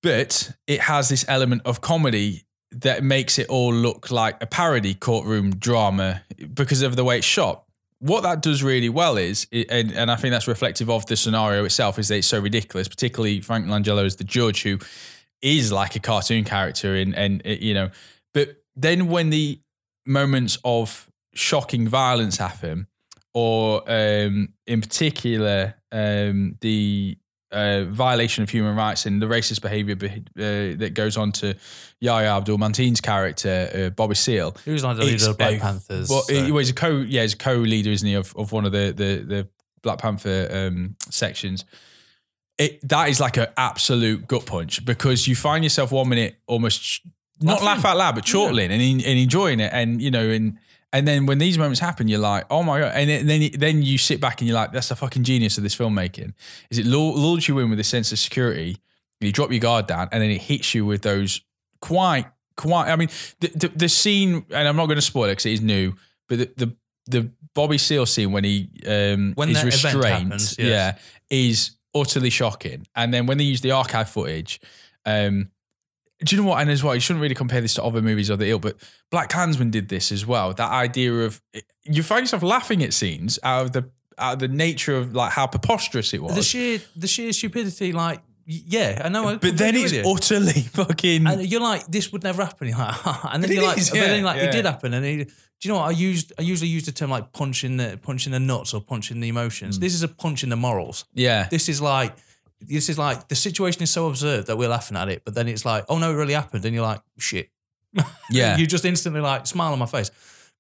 S4: but it has this element of comedy that makes it all look like a parody courtroom drama because of the way it's shot. What that does really well is, and, and I think that's reflective of the scenario itself, is that it's so ridiculous, particularly Frank Langella as the judge, who is like a cartoon character, and, and you know, but then when the moments of shocking violence happen, or um, in particular, um, the uh, violation of human rights and the racist behavior uh, that goes on to Yahya Abdul Mateen's character, uh, Bobby Seale.
S5: He was like the leader of Black Panthers.
S4: Well,
S5: so-
S4: he was a co, yeah, he's a co-leader, isn't he, of, of one of the the, the Black Panther um, sections. It that is like an absolute gut punch because you find yourself one minute almost not
S5: Laughing.
S4: laugh out loud, but chortling and, and enjoying it, and you know, and and then when these moments happen, you're like, oh my god, and then then you sit back and you're like, that's the fucking genius of this filmmaking. Is it lures you in with a sense of security? You drop your guard down, and then it hits you with those quite quite. I mean, the the, the scene, and I'm not going to spoil it because it is new, but the the, the Bobby Seale scene when he um,
S5: When
S4: is restrained,
S5: happens, yes.
S4: yeah, is utterly shocking. And then when they use the archive footage, um, do you know what? And as well, you shouldn't really compare this to other movies of the ilk, but Black Klansman did this as well. That idea of you find yourself laughing at scenes out of the out of the nature of like how preposterous it was.
S5: the sheer the sheer stupidity, like yeah, I know. I
S4: but then it's utterly *laughs* fucking.
S5: and you're like, this would never happen. You're *laughs* like, and then
S4: it
S5: you're like,
S4: is,
S5: but then like,
S4: yeah.
S5: it did happen. And he, do you know what? I used I usually use the term like punching the punching the nuts or punching the emotions. Hmm. This is a punch in the morals.
S4: yeah,
S5: This is like this is like the situation is so absurd that we're laughing at it, but then it's like, oh no, it really happened, and you're like, shit. *laughs*
S4: yeah.
S5: you just instantly like smile on my face.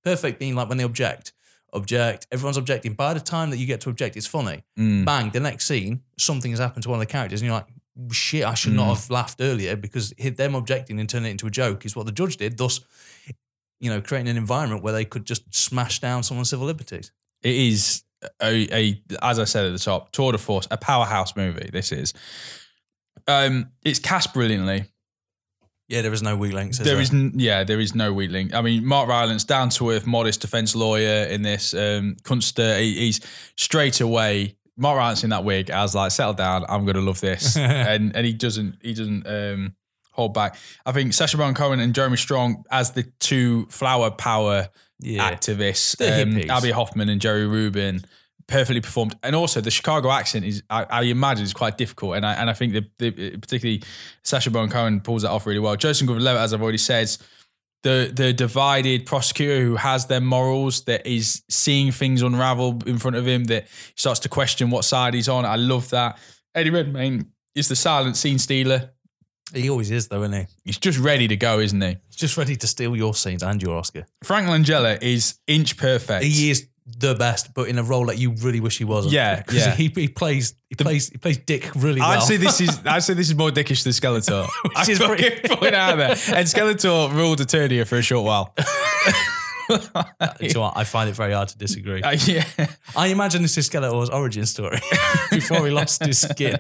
S5: Perfect being like when they object, object. Everyone's objecting. By the time that you get to object, it's funny.
S4: Mm.
S5: Bang, the next scene, something has happened to one of the characters, and you're like, shit, I should
S4: Mm.
S5: not have laughed earlier because them objecting and turning it into a joke is what the judge did. Thus, you know, creating an environment where they could just smash down someone's civil liberties.
S4: it is a, a as I said at the top, tour de force, a powerhouse movie. This is. Um, it's cast brilliantly.
S5: Yeah, there is no weak links. Is
S4: There
S5: there
S4: is, n- yeah, there is no weak link. I mean, Mark Rylance, down to earth, modest defense lawyer in this. Um, Kunstler, he, he's straight away. Mark Rylance in that wig, I was like, settle down. I'm gonna love this, *laughs* and and he doesn't, he doesn't um, hold back. I think Sacha Baron Cohen and Jeremy Strong as the two flower power
S5: yeah.
S4: activists, um. Abbie Hoffman and Jerry Rubin, perfectly performed. And also the Chicago accent is, I, I imagine, is quite difficult. And I and I think the, the particularly Sacha Baron Cohen pulls that off really well. Joseph Gordon-Levitt, as I've already said, the the divided prosecutor who has their morals that is seeing things unravel in front of him that starts to question what side he's on. I love that. Eddie Redmayne is the silent scene stealer.
S5: He always is, though, isn't he?
S4: He's just ready to go, isn't he?
S5: He's just ready to steal your scenes and your Oscar.
S4: Frank Langella is inch perfect.
S5: He is the best, but in a role that you really wish he wasn't.
S4: Yeah,
S5: because
S4: yeah.
S5: he, he plays he plays he plays Dick really well.
S4: I'd say this is *laughs* I'd say this is more dickish than Skeletor. *laughs* I
S5: is pretty-
S4: put it out there. And Skeletor ruled Eternia for a short while. *laughs* *laughs*
S5: Do you know what? I find it very hard to disagree.
S4: Uh, yeah. *laughs*
S5: I imagine this is Skeletor's origin story *laughs* before he lost his skin.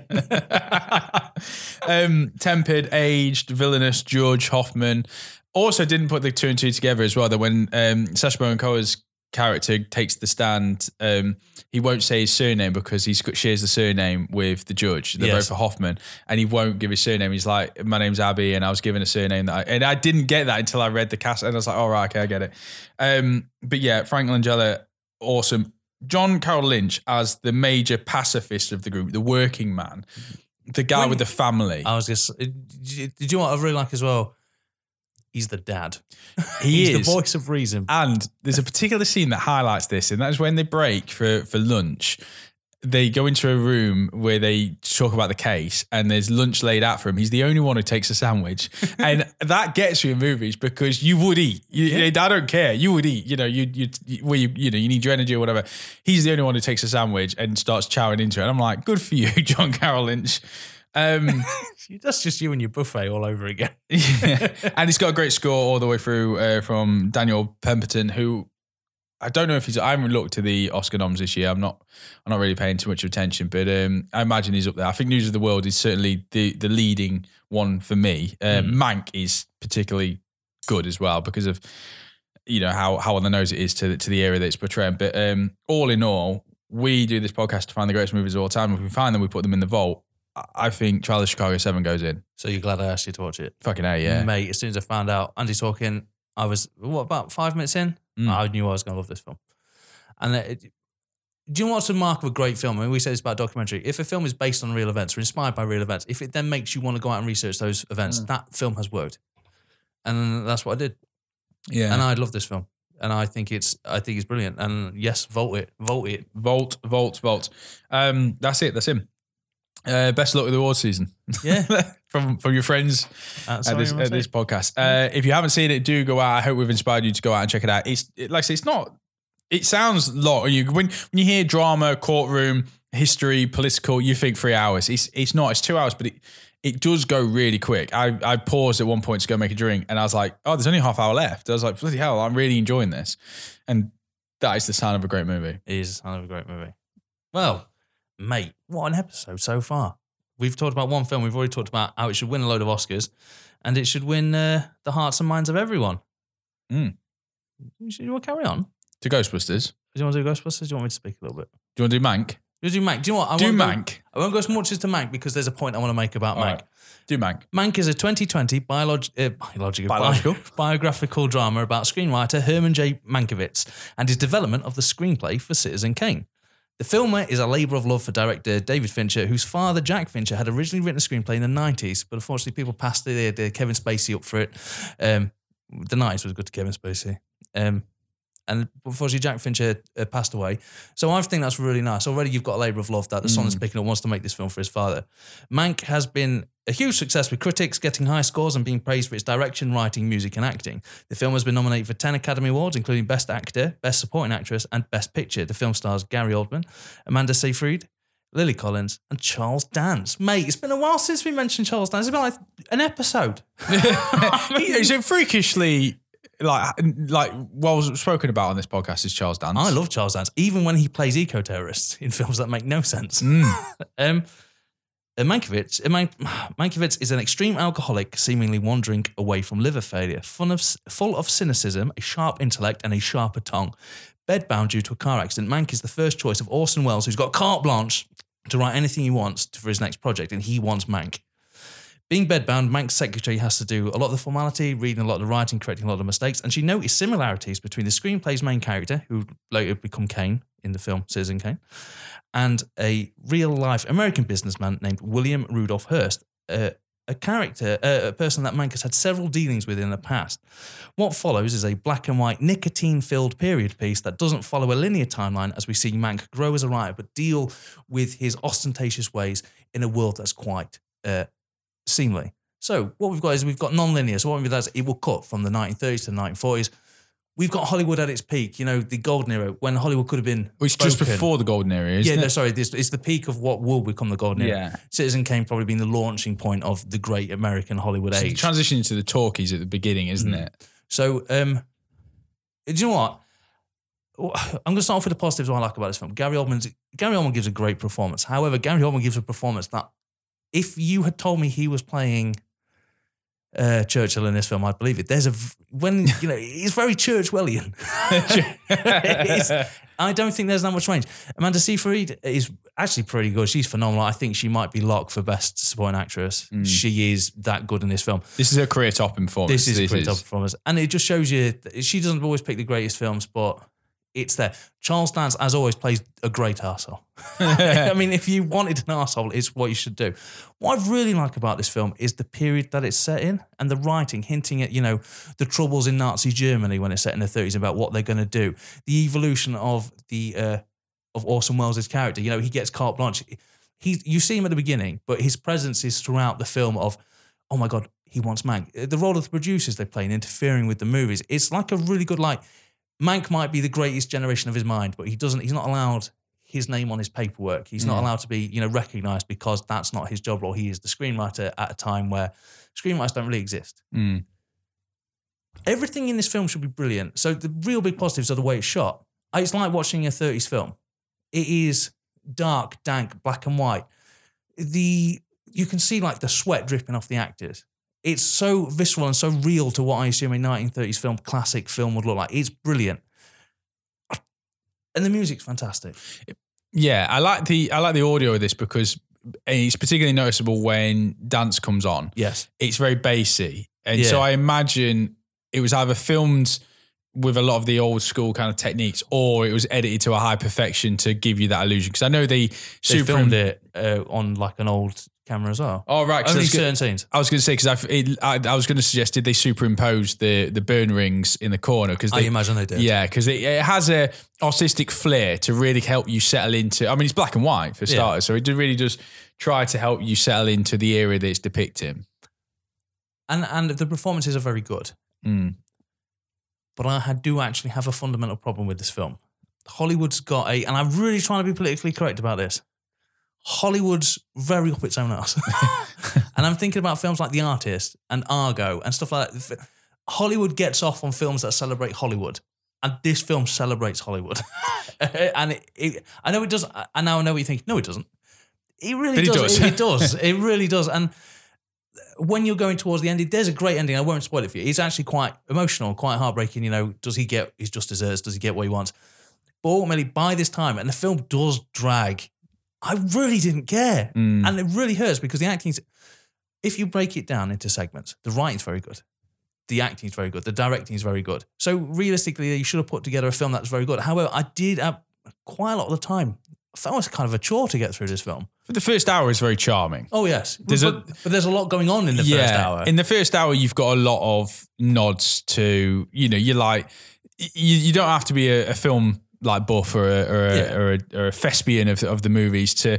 S4: um, tempered, aged, villainous George Hoffman. Also, didn't put the two and two together as well. That when um, Sacha Baron Cohen's character takes the stand, um, he won't say his surname because he shares the surname with the judge. They're
S5: Yes.
S4: both for Hoffman, and he won't give his surname. He's like, "My name's Abbie," and I was given a surname that, I, and I didn't get that until I read the cast, and I was like, "All right, okay, I get it." Um, but yeah, Frank Langella, awesome. John Carroll Lynch as the major pacifist of the group, the working man, the guy
S5: When-
S4: with the family.
S5: I was just. Did you know what I really like as well? He's the dad.
S4: He
S5: He's
S4: is.
S5: the voice of reason.
S4: And there's a particular scene that highlights this, and that's when they break for, for lunch. They go into a room where they talk about the case, and there's lunch laid out for him. He's the only one who takes a sandwich, *laughs* and that gets you in movies because you would eat. You, I don't care. You would eat. You know, you you you- where you you know you need your energy or whatever. He's the only one who takes a sandwich and starts chowing into it. And I'm like, good for you, *laughs* John Carroll Lynch. Um, *laughs*
S5: That's just you and your buffet all over again. *laughs*
S4: yeah. *laughs* and it's got a great score all the way through uh, from Daniel Pemberton, who I don't know if he's. I haven't looked to the Oscar noms this year. I'm not. I'm not really paying too much attention, but um, I imagine he's up there. I think News of the World is certainly the the leading one for me. Um, Mank is particularly good as well because of you know how how on the nose it is to to the area that it's portraying. But um, all in all, we do this podcast to find the greatest movies of all time. If we find them, we put them in the vault. I- think Trial of Chicago Seven goes in.
S5: So you're glad I asked you to watch it,
S4: Fucking a yeah.
S5: mate? As soon as I found out Andy talking, I was what about five minutes in?
S4: Mm.
S5: I knew I was going to love this film. And it, do you know what's the mark of a great film? I mean, we say this about documentary. If a film is based on real events or inspired by real events, if it then makes you want to go out and research those events,
S4: Mm.
S5: that film has worked. And that's what I did.
S4: Yeah.
S5: And I love this film. And I think it's I think it's brilliant. And yes, vote it. Vote it.
S4: Vault, Vault, Vault. Um, that's it. That's him. Uh, best of luck with the award season.
S5: Yeah. *laughs*
S4: from from your friends at this, at this podcast. Uh, if you haven't seen it, do go out. I hope we've inspired you to go out and check it out. It's it, like I say, it's not. It sounds long. You when when you hear drama, courtroom, history, political, you think three hours. It's it's not. It's two hours, but it it does go really quick. I I paused at one point to go make a drink, and I was like, oh, there's only half hour left. I was like, bloody hell, I'm really enjoying this, and that is the sign of a great movie.
S5: It is the sign of a great movie. Well, mate, what an episode so far. We've talked about one film. We've already talked about how it should win a load of Oscars, and it should win uh, the hearts and minds of everyone.
S4: Mm.
S5: You should- you want to carry on?
S4: To Ghostbusters.
S5: Do you want to do Ghostbusters? Do you want me to speak a little bit?
S4: Do you want to do Mank?
S5: You do Mank. Do you know what? I
S4: do
S5: won't go-
S4: Mank.
S5: I won't go as much as to Mank because there's a point I want to make about
S4: All
S5: Mank.
S4: right. Do Mank.
S5: Mank is a 2020 biolog- uh, biological,
S4: Biological.
S5: bi- *laughs* biographical drama about screenwriter Herman J. Mankiewicz and his development of the screenplay for Citizen Kane. The film is a labour of love for director David Fincher, whose father, Jack Fincher, had originally written a screenplay in the 90s, but unfortunately people passed the, the Kevin Spacey up for it. Um, the 90s was good to Kevin Spacey. Um, and unfortunately, Jack Fincher uh, passed away. So I think that's really nice. Already, you've got a labour of love that the son is picking up, wants to make this film for his father. Mank has been a huge success with critics, getting high scores and being praised for its direction, writing, music, and acting. The film has been nominated for 10 Academy Awards, including Best Actor, Best Supporting Actress, and Best Picture. The film stars Gary Oldman, Amanda Seyfried, Lily Collins, and Charles Dance. Mate, it's been a while since we mentioned Charles Dance. It's been like an episode. *laughs* *laughs*
S4: Is it freakishly like like what was spoken about on this podcast is Charles Dance?
S5: I love Charles Dance, even when he plays eco terrorists in films that make no sense. *laughs* um, uh, Mankiewicz, uh, Mankiewicz is an extreme alcoholic, seemingly wandering away from liver failure, of, full of cynicism, a sharp intellect, and a sharper tongue. Bedbound due to a car accident, Mank is the first choice of Orson Welles, who's got carte blanche to write anything he wants for his next project, and he wants Mank. Being bedbound, Mank's secretary has to do a lot of the formality, reading a lot of the writing, correcting a lot of mistakes, and she noticed similarities between the screenplay's main character, who later become Kane in the film Citizen Kane, and a real life American businessman named William Rudolph Hearst, a character, a person that Mank has had several dealings with in the past. What follows is a black and white, nicotine filled period piece that doesn't follow a linear timeline as we see Mank grow as a writer, but deal with his ostentatious ways in a world that's quite uh, seemly. So, what we've got is we've got non linear. So, what we is it will cut from the 1930s to the 1940s. We've got Hollywood at its peak, you know, the golden era when Hollywood could have been.
S4: It's just before the golden era,
S5: Yeah,
S4: isn't
S5: no,
S4: it?
S5: sorry. This it's the peak of what will become the golden era.
S4: Yeah.
S5: Citizen Kane probably being the launching point of the great American Hollywood
S4: It's
S5: age.
S4: transitioning to the talkies at the beginning, isn't
S5: Mm.
S4: it?
S5: so, um, do you know what? I'm going to start off with the positives what I like about this film. Gary Oldman's Gary Oldman gives a great performance. However, Gary Oldman gives a performance that, if you had told me he was playing uh, Churchill in this film, I'd believe it. There's a when you know *laughs* he's very Churchwellian. *laughs* I don't think there's that much range. Amanda Seyfried is actually pretty good. She's phenomenal. I think she might be locked for best supporting actress. She is that good in this film.
S4: This is a career topping performance.
S5: This is a great top performance, and it just shows you she doesn't always pick the greatest films, but it's there. Charles Dance, as always, plays a great arsehole. *laughs* *laughs* I mean, if you wanted an arsehole, it's what you should do. What I really like about this film is the period that it's set in and the writing, hinting at, you know, the troubles in Nazi Germany when it's set in the 30s about what they're going to do, the evolution of the uh, of Orson Welles' character. You know, he gets carte blanche. He, you see him at the beginning, but his presence is throughout the film of, oh my God, he wants Mank. The role of the producers they play in interfering with the movies. It's like a really good, like, Mank might be the greatest generation of his mind, but he doesn't, he's not allowed his name on his paperwork. He's not allowed to be, you know, recognized because that's not his job role. He is the screenwriter at a time where screenwriters don't really exist.
S4: Mm.
S5: Everything in this film should be brilliant. So the real big positives are the way it's shot. It's like watching a 30s film. It is dark, dank, black and white. The you can see like the sweat dripping off the actors. It's so visceral and so real to what I assume a 1930s film classic film would look like. It's brilliant. And the music's fantastic.
S4: Yeah, I like the I like the audio of this because it's particularly noticeable when Dance comes on.
S5: Yes.
S4: It's very bassy, and
S5: Yeah.
S4: so I imagine it was either filmed with a lot of the old school kind of techniques, or it was edited to a high perfection to give you that illusion. Because I know they
S5: They
S4: super
S5: filmed it uh, on like an old camera as well.
S4: Oh right,
S5: Only certain scenes.
S4: I was going to say because I, I, I was going to suggest did they superimpose the the burn rings in the corner because
S5: I imagine they did.
S4: yeah because it, it has a artistic flair to really help you settle into. I mean it's black and white for
S5: Yeah.
S4: starters, so it really does try to help you settle into the area that it's depicting.
S5: And and the performances are very good.
S4: Mm.
S5: But I do actually have a fundamental problem with this film. Hollywood's got a, and I'm really trying to be politically correct about this. Hollywood's very up its own ass. *laughs* *laughs* and I'm thinking about films like The Artist and Argo and stuff like that. Hollywood gets off on films that celebrate Hollywood. And this film celebrates Hollywood. *laughs* and it, it, I know it does. I now I know what you think. No, it doesn't. It really
S4: it
S5: does.
S4: does.
S5: It, it does. It really does. And when you're going towards the ending, there's a great ending. I won't spoil it for you. It's actually quite emotional, quite heartbreaking. You know, does he get his just desserts? Does he get what he wants? But ultimately, by this time, and the film does drag, I really didn't care.
S4: Mm.
S5: And it really hurts because the acting, if you break it down into segments, the writing's very good. The acting is very good. The directing is very good. So realistically, you should have put together a film that's very good. However, I did have quite a lot of the time. I felt it was kind of a chore to get through this film.
S4: But the first hour is very charming.
S5: Oh yes,
S4: There's
S5: but,
S4: a-
S5: but there's a lot going on in the first hour.
S4: In the first hour, you've got a lot of nods to, you know, you're like, you, you don't have to be a, a film like buff or a, or a,
S5: Yeah.
S4: or a, or a thespian of, of the movies to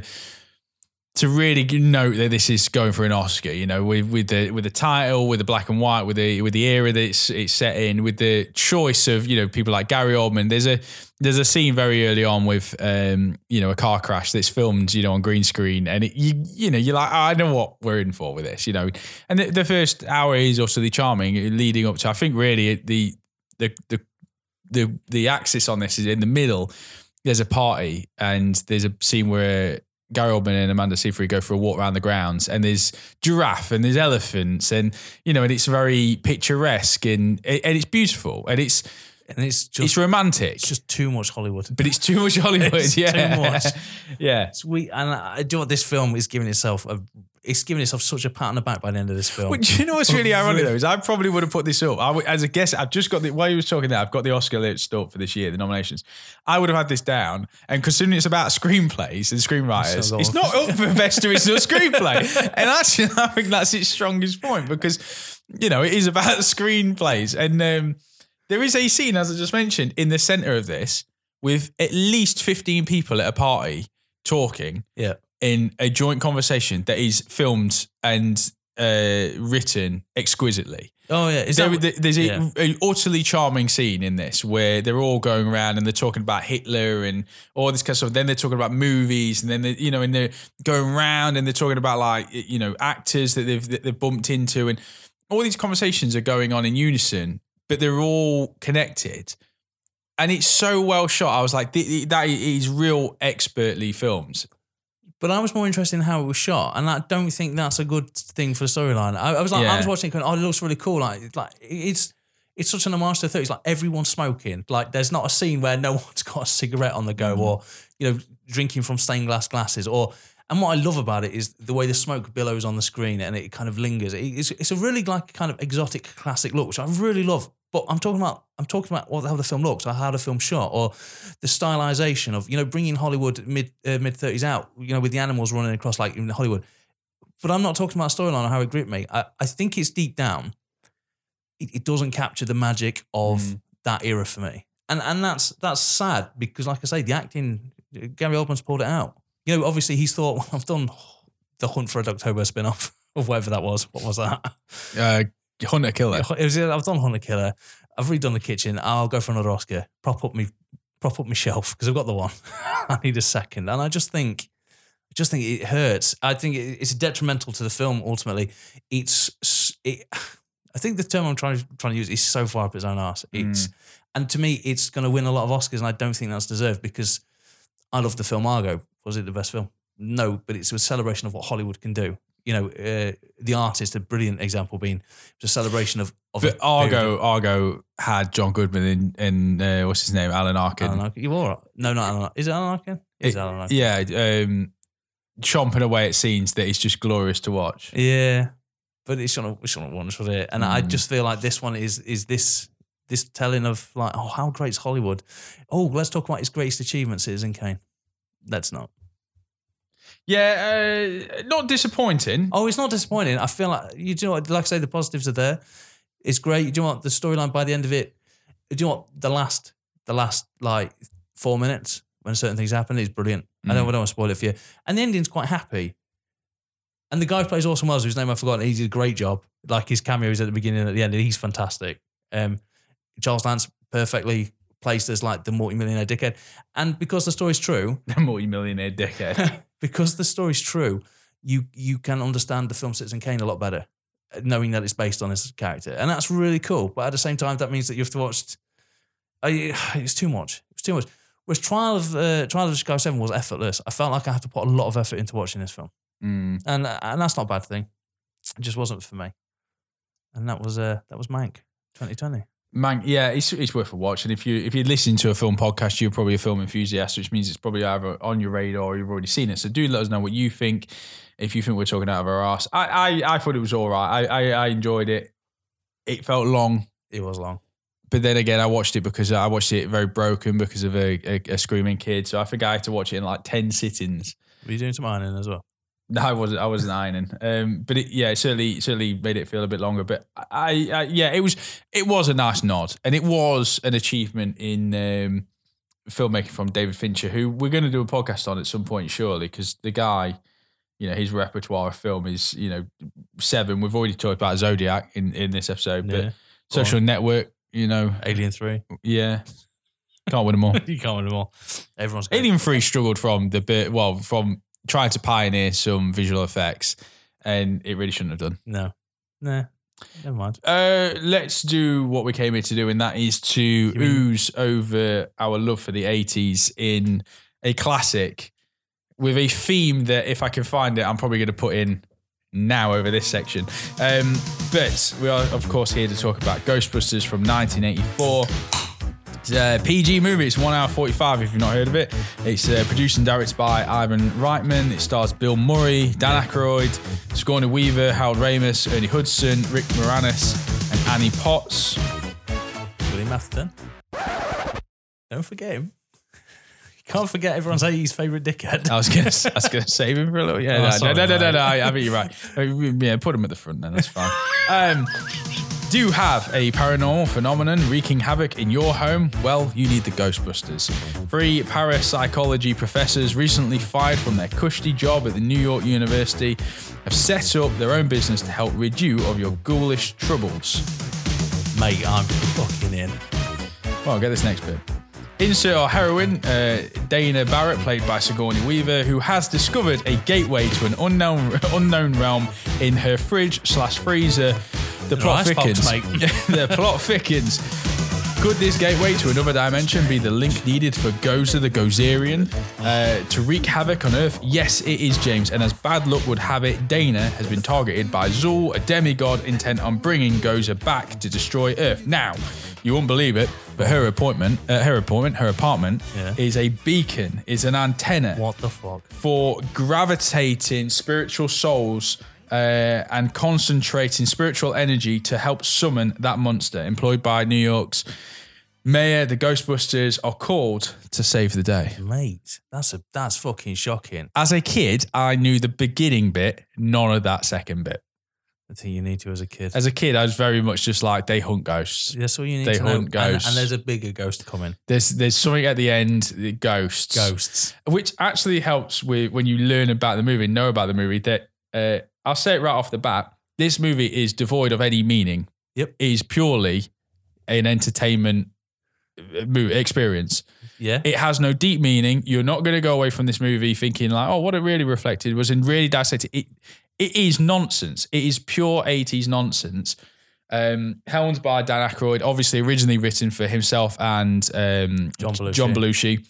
S4: to really note that this is going for an Oscar. You know, with with the with the title, with the black and white, with the with the era that it's it's set in, with the choice of you know people like Gary Oldman. There's a there's a scene very early on with um you know a car crash that's filmed you know on green screen, and it, you you know you're like "Oh, I know what we're in for with this. You know, and the, the first hour is also charming leading up to. I think really the the the the the axis on this is in the middle. There's a party and there's a scene where Gary Oldman and Amanda Seyfried go for a walk around the grounds, and there's giraffe and there's elephants, and you know, and it's very picturesque and and it's beautiful, and it's
S5: and it's just
S4: it's romantic,
S5: it's just too much Hollywood.
S4: but it's too much Hollywood. *laughs*
S5: It's
S4: yeah,
S5: too much.
S4: yeah.
S5: It's we and I do what this film is giving itself a. It's giving itself such a pat on the back by the end of this film.
S4: But do you know what's really *laughs* ironic though is I probably would have put this up. I as a guest, I've just got the while you was talking there, I've got the Oscar list up for this year, the nominations. I would have had this down, and considering it's about screenplays and screenwriters,
S5: So
S4: it's not up for best original *laughs* screenplay. And actually, I think that's its strongest point because you know it is about screenplays, and um, there is a scene, as I just mentioned, in the center of this with at least fifteen people at a party talking
S5: yeah,
S4: in a joint conversation that is filmed and uh, written exquisitely.
S5: oh yeah. Is
S4: There,
S5: that,
S4: there- there's a,
S5: yeah.
S4: a utterly charming scene in this where they're all going around and they're talking about Hitler and all this kind of stuff. Then they're talking about movies and then they, you know, and they're going around and they're talking about like you know actors that they've that they've bumped into and all these conversations are going on in unison, but they're all connected. And it's so well shot. I was like, th- th- that is real expertly filmed.
S5: But I was more interested in how it was shot, and I don't think that's a good thing for the storyline. I, I was like,
S4: Yeah.
S5: I was watching it, going, oh, it looks really cool. Like, like it's it's such an homage to the 30s. Like everyone's smoking. Like there's not a scene where no *laughs* one's got a cigarette on the go, mm-hmm. or you know, drinking from stained glass glasses, or. And what I love about it is the way the smoke billows on the screen and it kind of lingers. It's, it's a really like kind of exotic classic look, which I really love. But I'm talking about I'm talking about what, how the film looks, or how the film shot, or the stylization of you know bringing Hollywood mid uh, mid thirties out, you know, with the animals running across like in Hollywood. But I'm not talking about storyline or how it gripped me. I, I think it's deep down. It, it doesn't capture the magic of that era for me, and and that's that's sad because, like I say, the acting, Gary Oldman's pulled it out. You know, obviously he's thought well, I've done the Hunt for a October spin off *laughs* of whatever that was. What was that?
S4: Uh, Hunter Killer.
S5: It was, I've done Hunter Killer. I've redone the kitchen. I'll go for another Oscar. Prop up me, prop up my shelf because I've got the one. *laughs* I need a second, and I just think, I just think it hurts. I think it's detrimental to the film. Ultimately, it's. It, *sighs* I think the term I'm trying trying to use is so far up its own ass. It's and to me, it's going to win a lot of Oscars, and I don't think that's deserved because I love the film Argo. Was it the best film? No, but it's a celebration of what Hollywood can do. You know, uh, the artist, a brilliant example being it's a celebration of. of
S4: But Argo, Argo had John Goodman in, in uh, what's his name, Alan Arkin.
S5: Alan Arkin. You all right? No, not Alan. Arkin. Is it Alan Arkin? It is
S4: It-
S5: Alan Arkin.
S4: Yeah, um, chomping away at scenes that is just glorious to watch.
S5: Yeah, but it shouldn't. It shouldn't once, should it? And I
S4: Mm.
S5: just feel like this one is is this this telling of like, oh, how great's Hollywood? Oh, let's talk about his greatest achievement, Citizen Kane. Let's not.
S4: Yeah, uh, not disappointing.
S5: Oh, it's not disappointing. I feel like you do. know what, Like I say, the positives are there. It's great. You do you know what the storyline by the end of it. Do you know what the last the last like four minutes when certain things happen is brilliant. I don't, I don't want to spoil it for you. And the ending's quite happy. And the guy who plays Orson Welles, whose name I've forgotten, he did a great job. Like his cameos at the beginning and at the end, and he's fantastic. Um, Charles Dance perfectly placed as like the multi-millionaire dickhead. And because the story's true, *laughs*
S4: The multi-millionaire dickhead. *laughs*
S5: because the story's true, you you can understand the film Citizen Kane a lot better, knowing that it's based on his character, and that's really cool. But at the same time, that means that you have to watch. *sighs* It's too much. It's too much. Whereas Trial of uh, Trial of Chicago Seven was effortless. I felt like I had to put a lot of effort into watching this film,
S4: Mm.
S5: and uh, and that's not a bad thing. It just wasn't for me, and that was uh, that was Mank, 2020.
S4: Man, yeah, it's, it's worth a watch. And if you if you're listening to a film podcast, you're probably a film enthusiast, which means it's probably either on your radar or you've already seen it. So do let us know what you think. If you think we're talking out of our ass, I I, I thought it was all right. I, I I enjoyed it. It felt long,
S5: It was long.
S4: but then again, I watched it because I watched it very broken because of a, a, a screaming kid. So I think I had to watch it in like ten sittings.
S5: Were you doing some ironing as well?
S4: No, *laughs* I wasn't. I wasn't ironing. Um, but it, yeah, it certainly certainly made it feel a bit longer. But I, I, yeah, it was it was a nice nod, and it was an achievement in um, filmmaking from David Fincher, who we're going to do a podcast on at some point, surely, because the guy, you know, his repertoire of film is you know seven. We've already talked about Zodiac in in this episode,
S5: Yeah.
S4: but Social Network, you know,
S5: Alien Three.
S4: yeah, can't win them all. *laughs*
S5: you can't win them all. Everyone's
S4: Alien Three struggled from the bit, well, from trying to pioneer some visual effects, and it really shouldn't have done.
S5: No. Nah. Never mind.
S4: Uh, let's do what we came here to do, and that is to ooze over our love for the 80s in a classic with a theme that, if I can find it, I'm probably going to put in now over this section. Um, but we are, of course, here to talk about Ghostbusters from 1984. It's a PG movie. It's one hour 45 if you've not heard of it. It's uh, produced and directed by Ivan Reitman. It stars Bill Murray, Dan Aykroyd, Sigourney Weaver, Harold Ramis, Ernie Hudson, Rick Moranis, and Annie Potts.
S5: William Atherton. Don't forget him. You can't forget everyone's 80s favourite dickhead.
S4: I was gonna, I was gonna *laughs* save him for a little. Yeah,
S5: Oh,
S4: no,
S5: sorry,
S4: no, no, no, no, no. I, think you're right. Uh, *laughs* Yeah, put him at the front then. That's fine. Um, *laughs* do you have a paranormal phenomenon wreaking havoc in your home? Well, you need the Ghostbusters. Three parapsychology professors recently fired from their cushy job at the New York University have set up their own business to help rid you of your ghoulish troubles.
S5: Mate, I'm fucking in.
S4: Well, get this next bit. Insert our heroine, uh, Dana Barrett, played by Sigourney Weaver, who has discovered a gateway to an unknown *laughs* unknown realm in her fridge slash freezer. The plot thickens.
S5: mate. *laughs*
S4: the plot thickens. Could this gateway to another dimension be the link needed for Gozer the Gozerian uh, to wreak havoc on Earth? Yes, it is, James. And as bad luck would have it, Dana has been targeted by Zuul, a demigod intent on bringing Gozer back to destroy Earth. Now, you won't believe it, but her appointment, uh, her appointment, her apartment
S5: Yeah.
S4: is a beacon, is an antenna
S5: What the fuck?
S4: for gravitating spiritual souls uh, and concentrating spiritual energy to help summon that monster. Employed by New York's mayor, the Ghostbusters are called to save the day.
S5: Mate, that's a that's fucking shocking.
S4: As a kid, I knew the beginning bit, none of that second bit.
S5: I think you need to as a kid.
S4: As a kid, I was very much just like they hunt ghosts.
S5: That's all you need
S4: They
S5: to know.
S4: hunt
S5: And,
S4: ghosts.
S5: and there's a bigger ghost coming.
S4: There's there's something at the end, the ghosts.
S5: Ghosts.
S4: which actually helps with when you learn about the movie, know about the movie. That uh, I'll say it right off the bat: this movie is devoid of any meaning.
S5: Yep.
S4: it is purely an entertainment uh, experience.
S5: Yeah.
S4: It has no deep meaning. You're not going to go away from this movie thinking like, "Oh, what it really reflected was in really dissected." It it is nonsense. It is pure '80s nonsense. Um, helmed by Dan Aykroyd, obviously originally written for himself and um,
S5: John Belushi.
S4: John Belushi.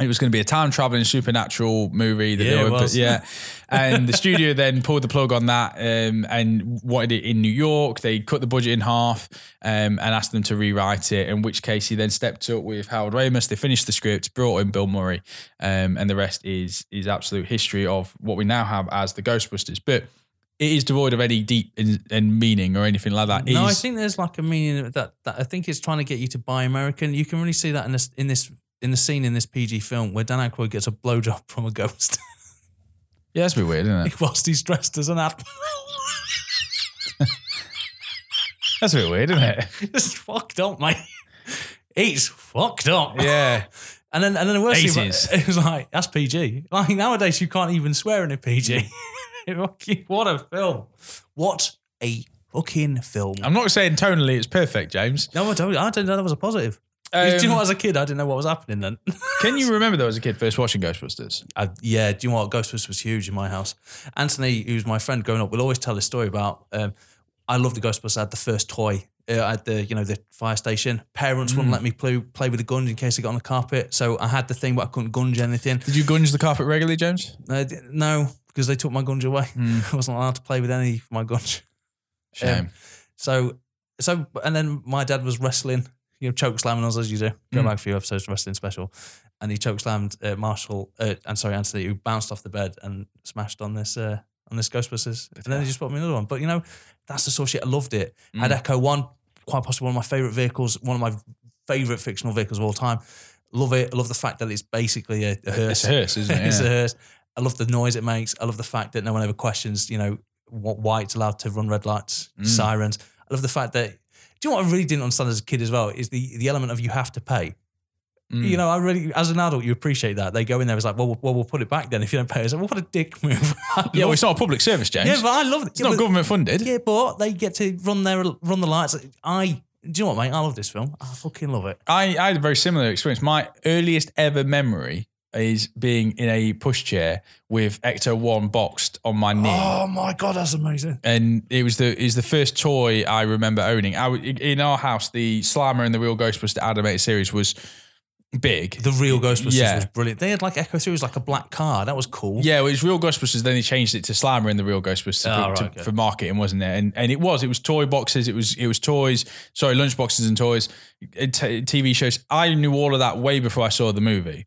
S4: It was going to be a time traveling supernatural movie. That
S5: Yeah,
S4: were, yeah. *laughs* And the studio then pulled the plug on that um, and wanted it in New York. They cut the budget in half um, and asked them to rewrite it. In which case, he then stepped up with Harold Ramis. They finished the script, brought in Bill Murray, um, and the rest is is absolute history of what we now have as the Ghostbusters. But it is devoid of any deep in, in meaning or anything like that. It
S5: No, I think there's like a meaning that, that I think it's trying to get you to buy American. You can really see that in this in this in the scene in this PG film where Dan Aykroyd gets a blowjob from a ghost *laughs*
S4: yeah, that's a bit weird, isn't it? *laughs*
S5: whilst he's dressed as an admiral. *laughs*
S4: That's a bit weird, isn't it?
S5: it's fucked up, mate. He's fucked up.
S4: Yeah.
S5: And then and then the worst thing,
S4: 80s.
S5: it was like that's PG. Like nowadays you can't even swear in a PG. What a film! What a fucking film!
S4: I'm not saying tonally it's perfect, James.
S5: no, I don't. I didn't know that was a positive. Do you know
S4: Um,
S5: what? As a kid, I didn't know what was happening then. *laughs*
S4: Can you remember though as a kid first watching Ghostbusters?
S5: I, yeah, do you know what? Ghostbusters was huge in my house. Anthony, who's my friend growing up, will always tell this story about. Um, I loved the Ghostbusters. I had the first toy uh, at the you know the fire station. Parents wouldn't let me play play with the guns in case I got on the carpet, so I had the thing, but I couldn't gunge anything.
S4: Did you gunge the carpet regularly, James?
S5: Uh, no, because they took my gunge away. *laughs* I wasn't allowed to play with any of my gunge.
S4: Shame.
S5: Um, so, so, and then my dad was wrestling, you know, choke slamming us as you do. Go
S4: Mm.
S5: back a few episodes of wrestling special, and he choke slammed uh, Marshall, uh, and sorry, Anthony, who bounced off the bed and smashed on this uh, on this Ghostbusters, and then he just bought me another one. But you know, that's the sort of shit. I loved it.
S4: Mm.
S5: Had Ecto One, quite possibly one of my favorite vehicles, one of my favorite fictional vehicles of all time. Love it. I love the fact that it's basically a, a hearse.
S4: It's a hearse, isn't it? *laughs*
S5: it's a hearse. I love the noise it makes. I love the fact that no one ever questions, you know, what, why it's allowed to run red lights,
S4: Mm.
S5: sirens. I love the fact that. Do you know what I really didn't understand as a kid as well is the the element of you have to pay.
S4: Mm.
S5: You know, I really, as an adult, you appreciate that. They go in there, it's like, well, we'll, well, put it back then if you don't pay. It's like, well, what a dick *laughs* move.
S4: Yeah, well, it's not a public service, James.
S5: yeah, but I love it.
S4: it's not government funded.
S5: Yeah, but they get to run their run the lights. I, do you know what, mate? I love this film. I fucking love it.
S4: I, I had a very similar experience. My earliest ever memory is being in a pushchair with Ecto One boxed on my knee.
S5: Oh my god, that's amazing.
S4: and it was the is the first toy I remember owning. I in our house, the Slimer and the Real Ghostbuster animated series was big.
S5: The real Ghostbusters
S4: Yeah.
S5: was brilliant. They had like Ecto Three was like a black car. That was cool.
S4: Yeah, well, it was Real Ghostbusters. Then they changed it to Slimer in the Real Ghostbusters
S5: Oh,
S4: to-
S5: right,
S4: to- for marketing, wasn't it? And and it was. It was toy boxes. It was it was toys. Sorry, lunch boxes and toys. T- TV shows. I knew all of that way before I saw the movie.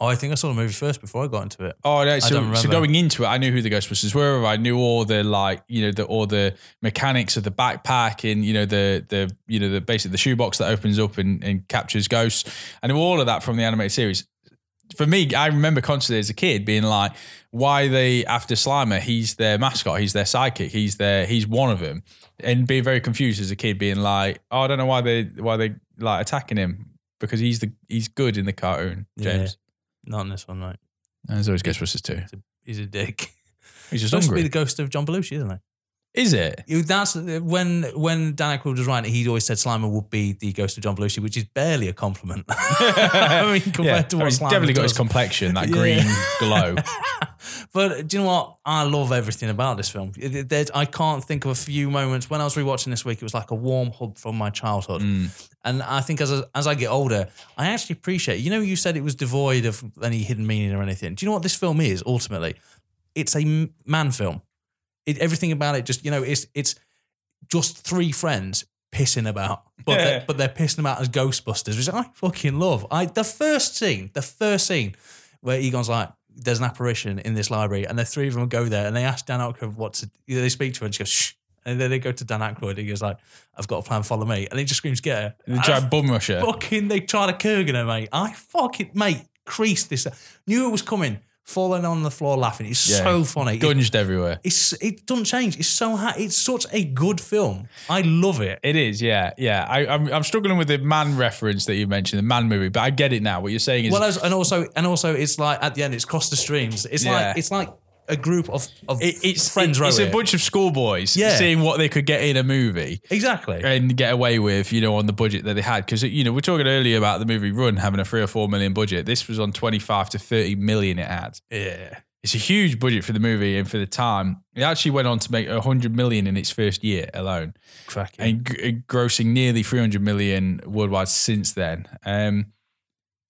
S5: Oh, I think I saw the movie first before I got into it.
S4: Oh, no, so, so going into it, I knew who the Ghostbusters were. I knew all the like, you know, the all the mechanics of the backpack and you know the the you know the basically the shoebox that opens up and, and captures ghosts. I knew all of that from the animated series. For me, I remember constantly as a kid being like, "Why they after Slimer? He's their mascot. He's their sidekick. He's their he's one of them." And being very confused as a kid, being like, "Oh, I don't know why they why they like attacking him because he's the he's good in the cartoon." James,
S5: Not in this one, right?
S4: there's always Ghost Ghostbusters too.
S5: He's a dick. *laughs*
S4: He's just
S5: supposed to be
S4: hungry.
S5: the ghost of John Belushi, isn't it?
S4: Is it?
S5: You- That's uh, when when Dan Aykroyd was writing. it, He always said Slimer would be the ghost of John Belushi, which is barely a compliment. *laughs* I mean, *laughs* compared
S4: Yeah.
S5: to
S4: I mean, he's
S5: Slimer
S4: definitely got his complexion, that green glow.
S5: But do you know what? I love everything about this film. There's- I can't think of a few moments when I was rewatching this week. It was like a warm hug from my childhood.
S4: Mm.
S5: And I think as I, as I get older, I actually appreciate. It. You know, you said it was devoid of any hidden meaning or anything. Do you know what this film is? Ultimately, it's a man film. It, everything about it, just you know, it's it's just three friends pissing about, but
S4: Yeah.
S5: they're, but they're pissing about as Ghostbusters, which I fucking love. I the first scene, the first scene where Egon's like, "There's an apparition in this library," and the three of them go there and they ask Dan Aykroyd what to. They speak to her and she goes, "Shh." And then they go to Dan Aykroyd and he goes like, "I've got a plan. Follow me." And he just screams, "Get her!"
S4: The giant bum rusher.
S5: fucking they tried to Kurgan her, mate. I fucking mate creased this. Knew it was coming. Falling on the floor laughing. It's
S4: Yeah.
S5: so funny. It-
S4: Gunged everywhere.
S5: it's it doesn't change. It's so ha- it's such a good film. I love it.
S4: It is, yeah, yeah. I, I'm, I'm struggling with the man reference that you mentioned, the man movie, but I get it now. What you're saying is,
S5: Well, and also and also it's like at the end it's cross the streams. It's
S4: Yeah.
S5: like it's like a group of of
S4: it, it's
S5: friends.
S4: It's
S5: wrote
S4: a bunch of schoolboys
S5: Yeah.
S4: seeing what they could get in a movie.
S5: exactly.
S4: and get away with, you know, on the budget that they had. Because, you know, we're talking earlier about the movie Run having a three or four million budget. This was on 25 to 30 million it had.
S5: Yeah.
S4: It's a huge budget for the movie and for the time. It actually went on to make 100 million in its first year alone
S5: Cracking.
S4: and g- grossing nearly 300 million worldwide since then. Um,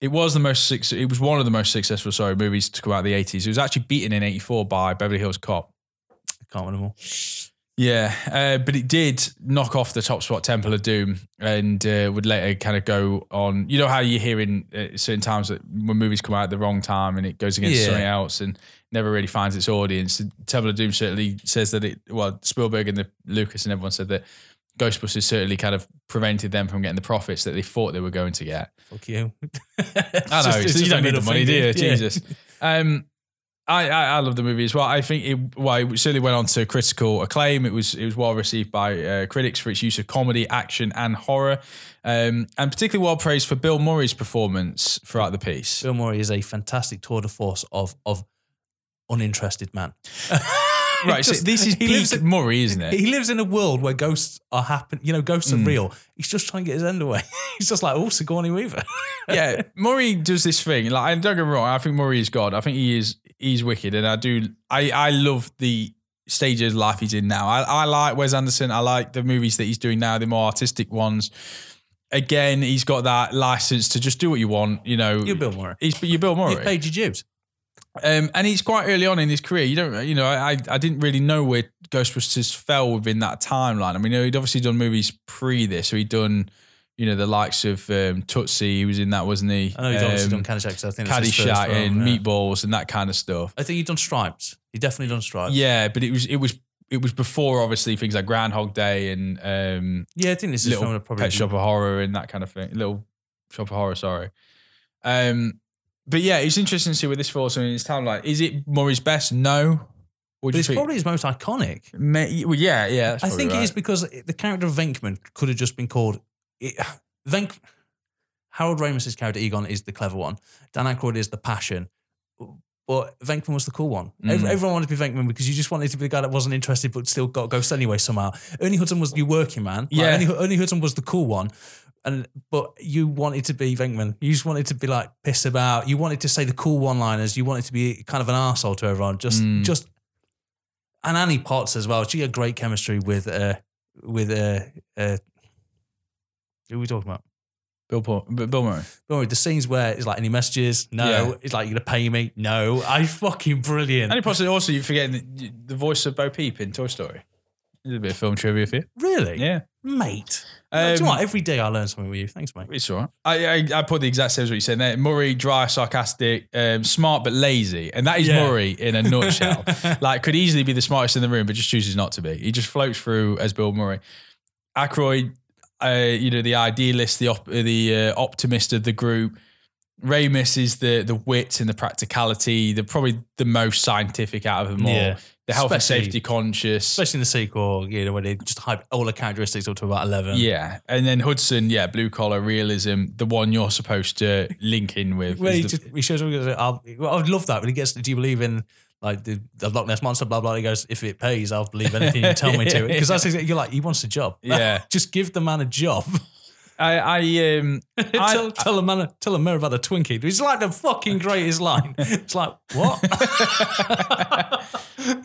S4: it was the most it was one of the most successful sorry movies to come out of the 80s. It was actually beaten in 84 by Beverly Hills Cop.
S5: I Can't all.
S4: Yeah, uh, but it did knock off the top spot Temple of Doom and uh, would later kind of go on. You know how you hear in uh, certain times that when movies come out at the wrong time and it goes against
S5: Yeah.
S4: something else and never really finds its audience. Temple of Doom certainly says that it, well, Spielberg and the Lucas and everyone said that Ghostbusters certainly kind of prevented them from getting the profits that they thought they were going to get.
S5: Fuck you. *laughs*
S4: I know. so you don't need the money, do you?
S5: Yeah.
S4: Jesus. Um, I, I I love the movie as well. I think it well it certainly went on to critical acclaim. It was it was well received by uh, critics for its use of comedy, action, and horror, um, and particularly well praised for Bill Murray's performance throughout the piece.
S5: Bill Murray is a fantastic tour de force of of uninterested man. *laughs*
S4: Right, so this is
S5: he
S4: peak
S5: lives in-
S4: Murray, isn't it?
S5: He lives in a world where ghosts are happen. You know, ghosts
S4: Mm.
S5: are real. He's just trying to get his end away. *laughs* He's just like, oh, Sigourney Weaver. *laughs*
S4: yeah, Murray does this thing. Like, and don't get me wrong, I think Murray is God. I think he is he's wicked, and I do. I I love the stage of life he's in now. I, I like Wes Anderson. I like the movies that he's doing now, the more artistic ones. Again, he's got that license to just do what you want. You know,
S5: You're Bill Murray.
S4: He's you're Bill Murray.
S5: You've paid your dues.
S4: Um, and he's quite early on in his career. You don't, you know, I I didn't really know where Ghostbusters fell within that timeline. I mean, he'd obviously done movies pre this, so he'd done, you know, the likes of um, Tootsie. He was in that, wasn't he?
S5: I know he's obviously
S4: Um,
S5: done Caddyshack, so I think that's his first
S4: Caddyshack and
S5: yeah.
S4: Meatballs and that kind of stuff.
S5: I think he'd done Stripes. He definitely done Stripes.
S4: Yeah, but it was it was it was before obviously things like Groundhog Day and um,
S5: Yeah, I think this is
S4: Little
S5: probably
S4: Pet Shop of Horror and that kind of thing. Little Shop of Horror, sorry. Um, but yeah, it's interesting to see where this falls in his timeline. Is it Murray's best? No.
S5: But
S4: do you
S5: it's
S4: think?
S5: probably his most iconic.
S4: May- well, yeah, yeah. that's
S5: I
S4: probably
S5: think it is
S4: right.
S5: because the character of Venkman could have just been called. It, Venk, Harold Ramis's character Egon is the clever one. Dan Aykroyd is the passion. But Venkman was the cool one. Ev-
S4: Mm.
S5: Everyone wanted to be Venkman because you just wanted to be the guy that wasn't interested but still got ghosts anyway somehow. Ernie Hudson was your working man. Like,
S4: Yeah.
S5: Ernie, Ernie Hudson was the cool one. And but you wanted to be Venkman. You just wanted to be like piss about. You wanted to say the cool one-liners. You wanted to be kind of an asshole to everyone. Just
S4: Mm.
S5: just and Annie Potts as well. She had great chemistry with uh with uh, uh who are we talking about?
S4: Bill Paul, Bill Murray.
S5: Don't worry, the scenes where it's like any messages, no.
S4: Yeah.
S5: It's like you're gonna pay me, no. I *laughs* fucking brilliant.
S4: And possibly also you're forgetting the, the voice of Bo Peep in Toy Story. A bit of film trivia for you.
S5: really,
S4: Yeah.
S5: mate.
S4: Um,
S5: Do you know what? Every day I learn something with you. Thanks, mate.
S4: It's all right. I, I, I put the exact same as what you said there. Murray, dry, sarcastic, um, smart but lazy. And that is
S5: Yeah.
S4: Murray in a nutshell. *laughs* like, could easily be the smartest in the room, but just chooses not to be. He just floats through as Bill Murray. Aykroyd, uh, you know, the idealist, the op- the uh, optimist of the group. Ramis is the the wit and the practicality, the probably the most scientific out of them all.
S5: Yeah.
S4: The health
S5: Especially-
S4: and safety conscious.
S5: Especially in the sequel, you know, when they just hype all the characteristics up to about eleven.
S4: Yeah, and then Hudson, yeah, blue collar realism, the one you're supposed to link in with. Is
S5: he,
S4: the-
S5: just, he shows up. goes, I'll, well, I would love that but he gets. Do you believe in like the, the Loch Ness monster? Blah blah. He goes, if it pays, I'll believe anything you tell me to. *laughs* Because that's exactly, you're like, he wants a job.
S4: Yeah. *laughs*
S5: just give the man a job.
S4: I, I um, *laughs*
S5: tell,
S4: I,
S5: tell a man, tell a man about a Twinkie. It's like the fucking greatest line. It's like what?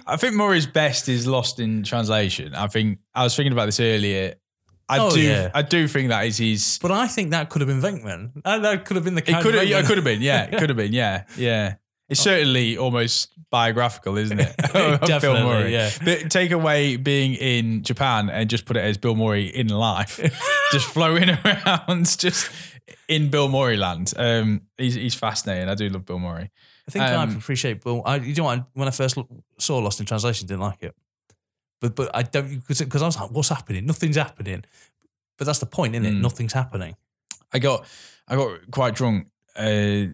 S4: I think Murray's best is lost in translation. I think I was thinking about this earlier. I
S5: Oh,
S4: do,
S5: yeah.
S4: I do think that is his.
S5: but I think that could have been Venkman. Uh, That could have been the.
S4: It could have, it could have been, yeah, it could have been, yeah, yeah. It's certainly almost biographical, isn't it? *laughs* *laughs* of Bill
S5: Definitely,
S4: Murray.
S5: yeah.
S4: But take away being in Japan and just put it as Bill Murray in life, *laughs* just floating around, just in Bill Murray land. Um, he's he's fascinating. I do love Bill Murray.
S5: I think I
S4: Um,
S5: appreciate Bill. I, you know what? When I first saw Lost in Translation, didn't like it. But but I don't because I was like, what's happening? Nothing's happening. But that's the point, isn't it?
S4: Mm.
S5: Nothing's happening.
S4: I got I got quite drunk uh,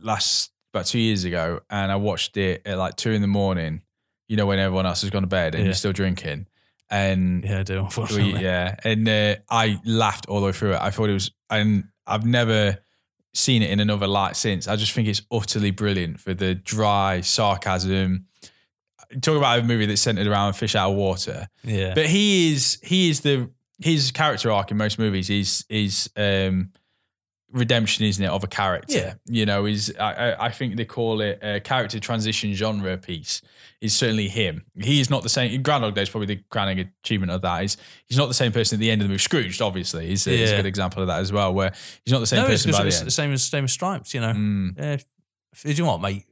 S4: last about two years ago, and I watched it at like two in the morning. You know when everyone else has gone to bed and
S5: Yeah.
S4: you're still drinking, and
S5: Yeah, I do. Unfortunately,
S4: yeah, and uh, I laughed all the way through it. I thought it was, and I've never seen it in another light since. I just think it's utterly brilliant for the dry sarcasm. Talk about a movie that's centered around fish out of water.
S5: yeah.
S4: But he is he is the his character arc in most movies is is um redemption, isn't it, of a character?
S5: Yeah.
S4: You know, is I, I I think they call it a character transition genre piece. Is certainly him. He is not the same. Groundhog Day is probably the crowning achievement of that. He's he's not the same person at the end of the movie. Scrooged, obviously, is, is a good example of that as well. Where he's not the same
S5: no, it's,
S4: person by the
S5: it's the same as same as Stripes. You know.
S4: Mm.
S5: Yeah. If- Do you know what, mate?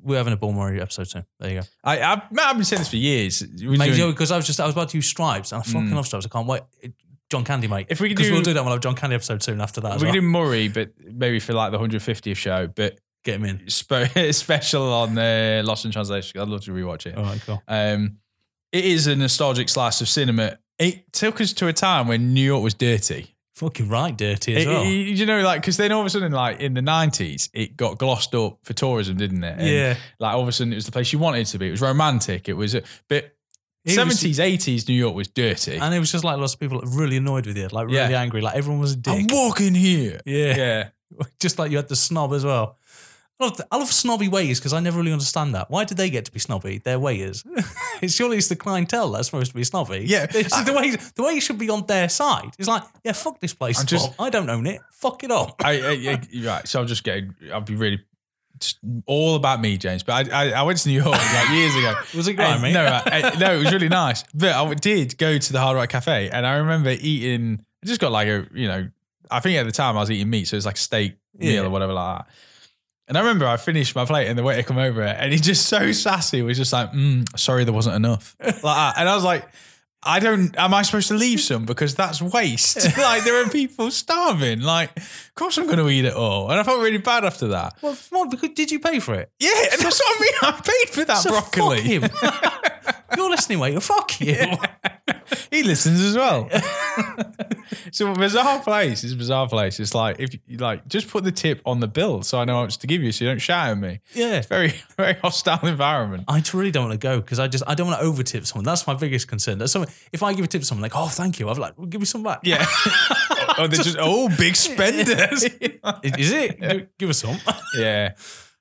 S5: We're having a Bill Murray episode soon. There you go.
S4: I I've, I've been saying this for years.
S5: Mate,
S4: doing-
S5: because I was just I was about to use Stripes, and I fucking
S4: Mm.
S5: love Stripes. I can't wait. John Candy, mate.
S4: If we could
S5: because
S4: do-
S5: we'll do that. We'll have John Candy episode soon after that.
S4: We
S5: well.
S4: could do Murray, but maybe for like the 150th show. But
S5: Get him in.
S4: spe- *laughs* special on uh, Lost in Translation. I'd love to rewatch it.
S5: All right, cool.
S4: Um, it is a nostalgic slice of cinema. It took us to a time when New York was dirty.
S5: Fucking right, dirty as
S4: It-
S5: well.
S4: it- you know, like because then all of a sudden, like in the nineties, it got glossed up for tourism, didn't it? And,
S5: Yeah.
S4: Like all of a sudden, it was the place you wanted to be. It was romantic. It was, a, but
S5: was-
S4: seventies, eighties, New York was dirty.
S5: And it was just like lots of people really annoyed with you, like really
S4: Yeah.
S5: angry, like everyone was a
S4: I'm walking here.
S5: Yeah.
S4: yeah. *laughs*
S5: just like you had the snob as well. I love, I love snobby waiters because I never really understand that. Why did they get to be snobby? They're waiters. *laughs* it's surely it's the clientele that's supposed to be snobby.
S4: Yeah.
S5: It's the way the way it should be on their side. It's like, yeah, fuck this place.
S4: I'm just-
S5: I don't own it. Fuck it up.
S4: I, I, I *laughs* right. So I'm just getting. I'll be really. All about me, James. But I, I, I went to New York like *laughs* years ago.
S5: Was it grimy?
S4: No, I, I- no, it was really nice. But I did go to the Hard Rock Cafe, and I remember eating. I just got like a, you know, I think at the time I was eating meat, so it was like a steak meal
S5: Yeah.
S4: or whatever like that. And I remember I finished my plate, and the waiter come over, and he just so sassy was just like, mm, "Sorry, there wasn't enough." Like that. And I was like. I don't. Am I supposed to leave some because that's waste? *laughs* like there are people starving. Like, of course I'm going to eat it all, and I felt really bad after that.
S5: Well, what, because did you pay for it?
S4: Yeah, and *laughs* that's what I mean. I paid for that
S5: So
S4: broccoli.
S5: Fuck him. *laughs* You're listening, waiter. Fuck you.
S4: he listens as well. so bizarre place. It's a bizarre place. It's like if you like just put the tip on the bill so I know how much to give you, so you don't shout at me.
S5: Yeah.
S4: It's very very hostile environment.
S5: I really don't want to go because I just I don't want to overtip someone. That's my biggest concern. That's someone if I give a tip to someone like, oh thank you, I'm like, well, give me some back.
S4: Yeah. *laughs* oh, they're just oh big spenders. *laughs*
S5: Is it? Give, give us some. *laughs*
S4: yeah.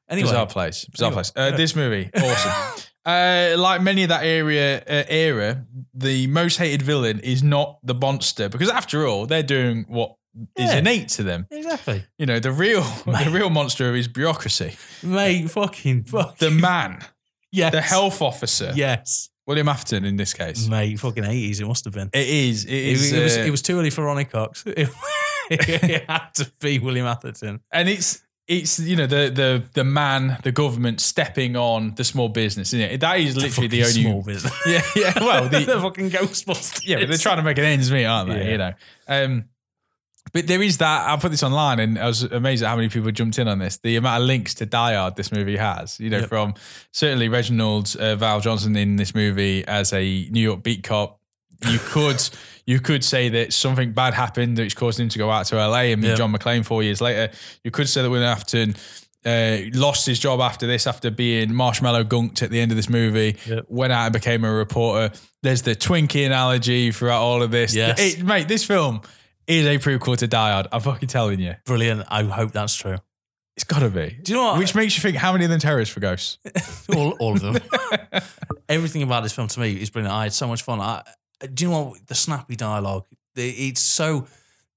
S5: Anyway,
S4: Bizarre place. Bizarre
S5: Anyway,
S4: place. Uh, This movie, awesome. uh, like many of that area uh, era, the most hated villain is not the monster because after all, they're doing what is
S5: Yeah.
S4: innate to them.
S5: exactly,
S4: You know, the real the real monster is bureaucracy.
S5: mate. Fucking fuck.
S4: The man,
S5: yes,
S4: the health officer,
S5: Yes,
S4: William Afton in this case.
S5: mate. Fucking eighties. It must have been.
S4: It is. It
S5: It,
S4: is.
S5: it was.
S4: uh,
S5: It was too early for Ronny Cox. It, *laughs* it had to be William Atherton.
S4: and it's it's you know the the the man, the government stepping on the small business, isn't it? That is literally the
S5: Fucking
S4: only
S5: small business. *laughs*
S4: Yeah, yeah. Well, *laughs*
S5: the,
S4: the,
S5: fucking Ghostbusters.
S4: yeah, but they're trying to make an ends meet, aren't they?
S5: Yeah.
S4: You know. Um, but there is that. I put this online, and I was amazed at how many people jumped in on this. The amount of links to Die Hard this movie has. You know,
S5: Yep.
S4: from certainly Reginald uh, VelJohnson in this movie as a New York beat cop. You *laughs* could you could say that something bad happened which caused him to go out to LA and meet
S5: Yep.
S4: John McClane four years later. You could say that William Afton uh, lost his job after this, after being marshmallow gunked at the end of this movie,
S5: Yep.
S4: went out and became a reporter. There's the Twinkie analogy throughout all of this.
S5: Yes.
S4: It- mate, this film is a prequel to Die Hard. I'm fucking telling you.
S5: Brilliant. I hope that's true.
S4: It's got to be.
S5: Do you know what?
S4: Which makes you think, how many of them terrorists for ghosts? *laughs*
S5: all, all of them. *laughs* Everything about this film to me is brilliant. I had so much fun. I, do you know what? The snappy dialogue. It's so.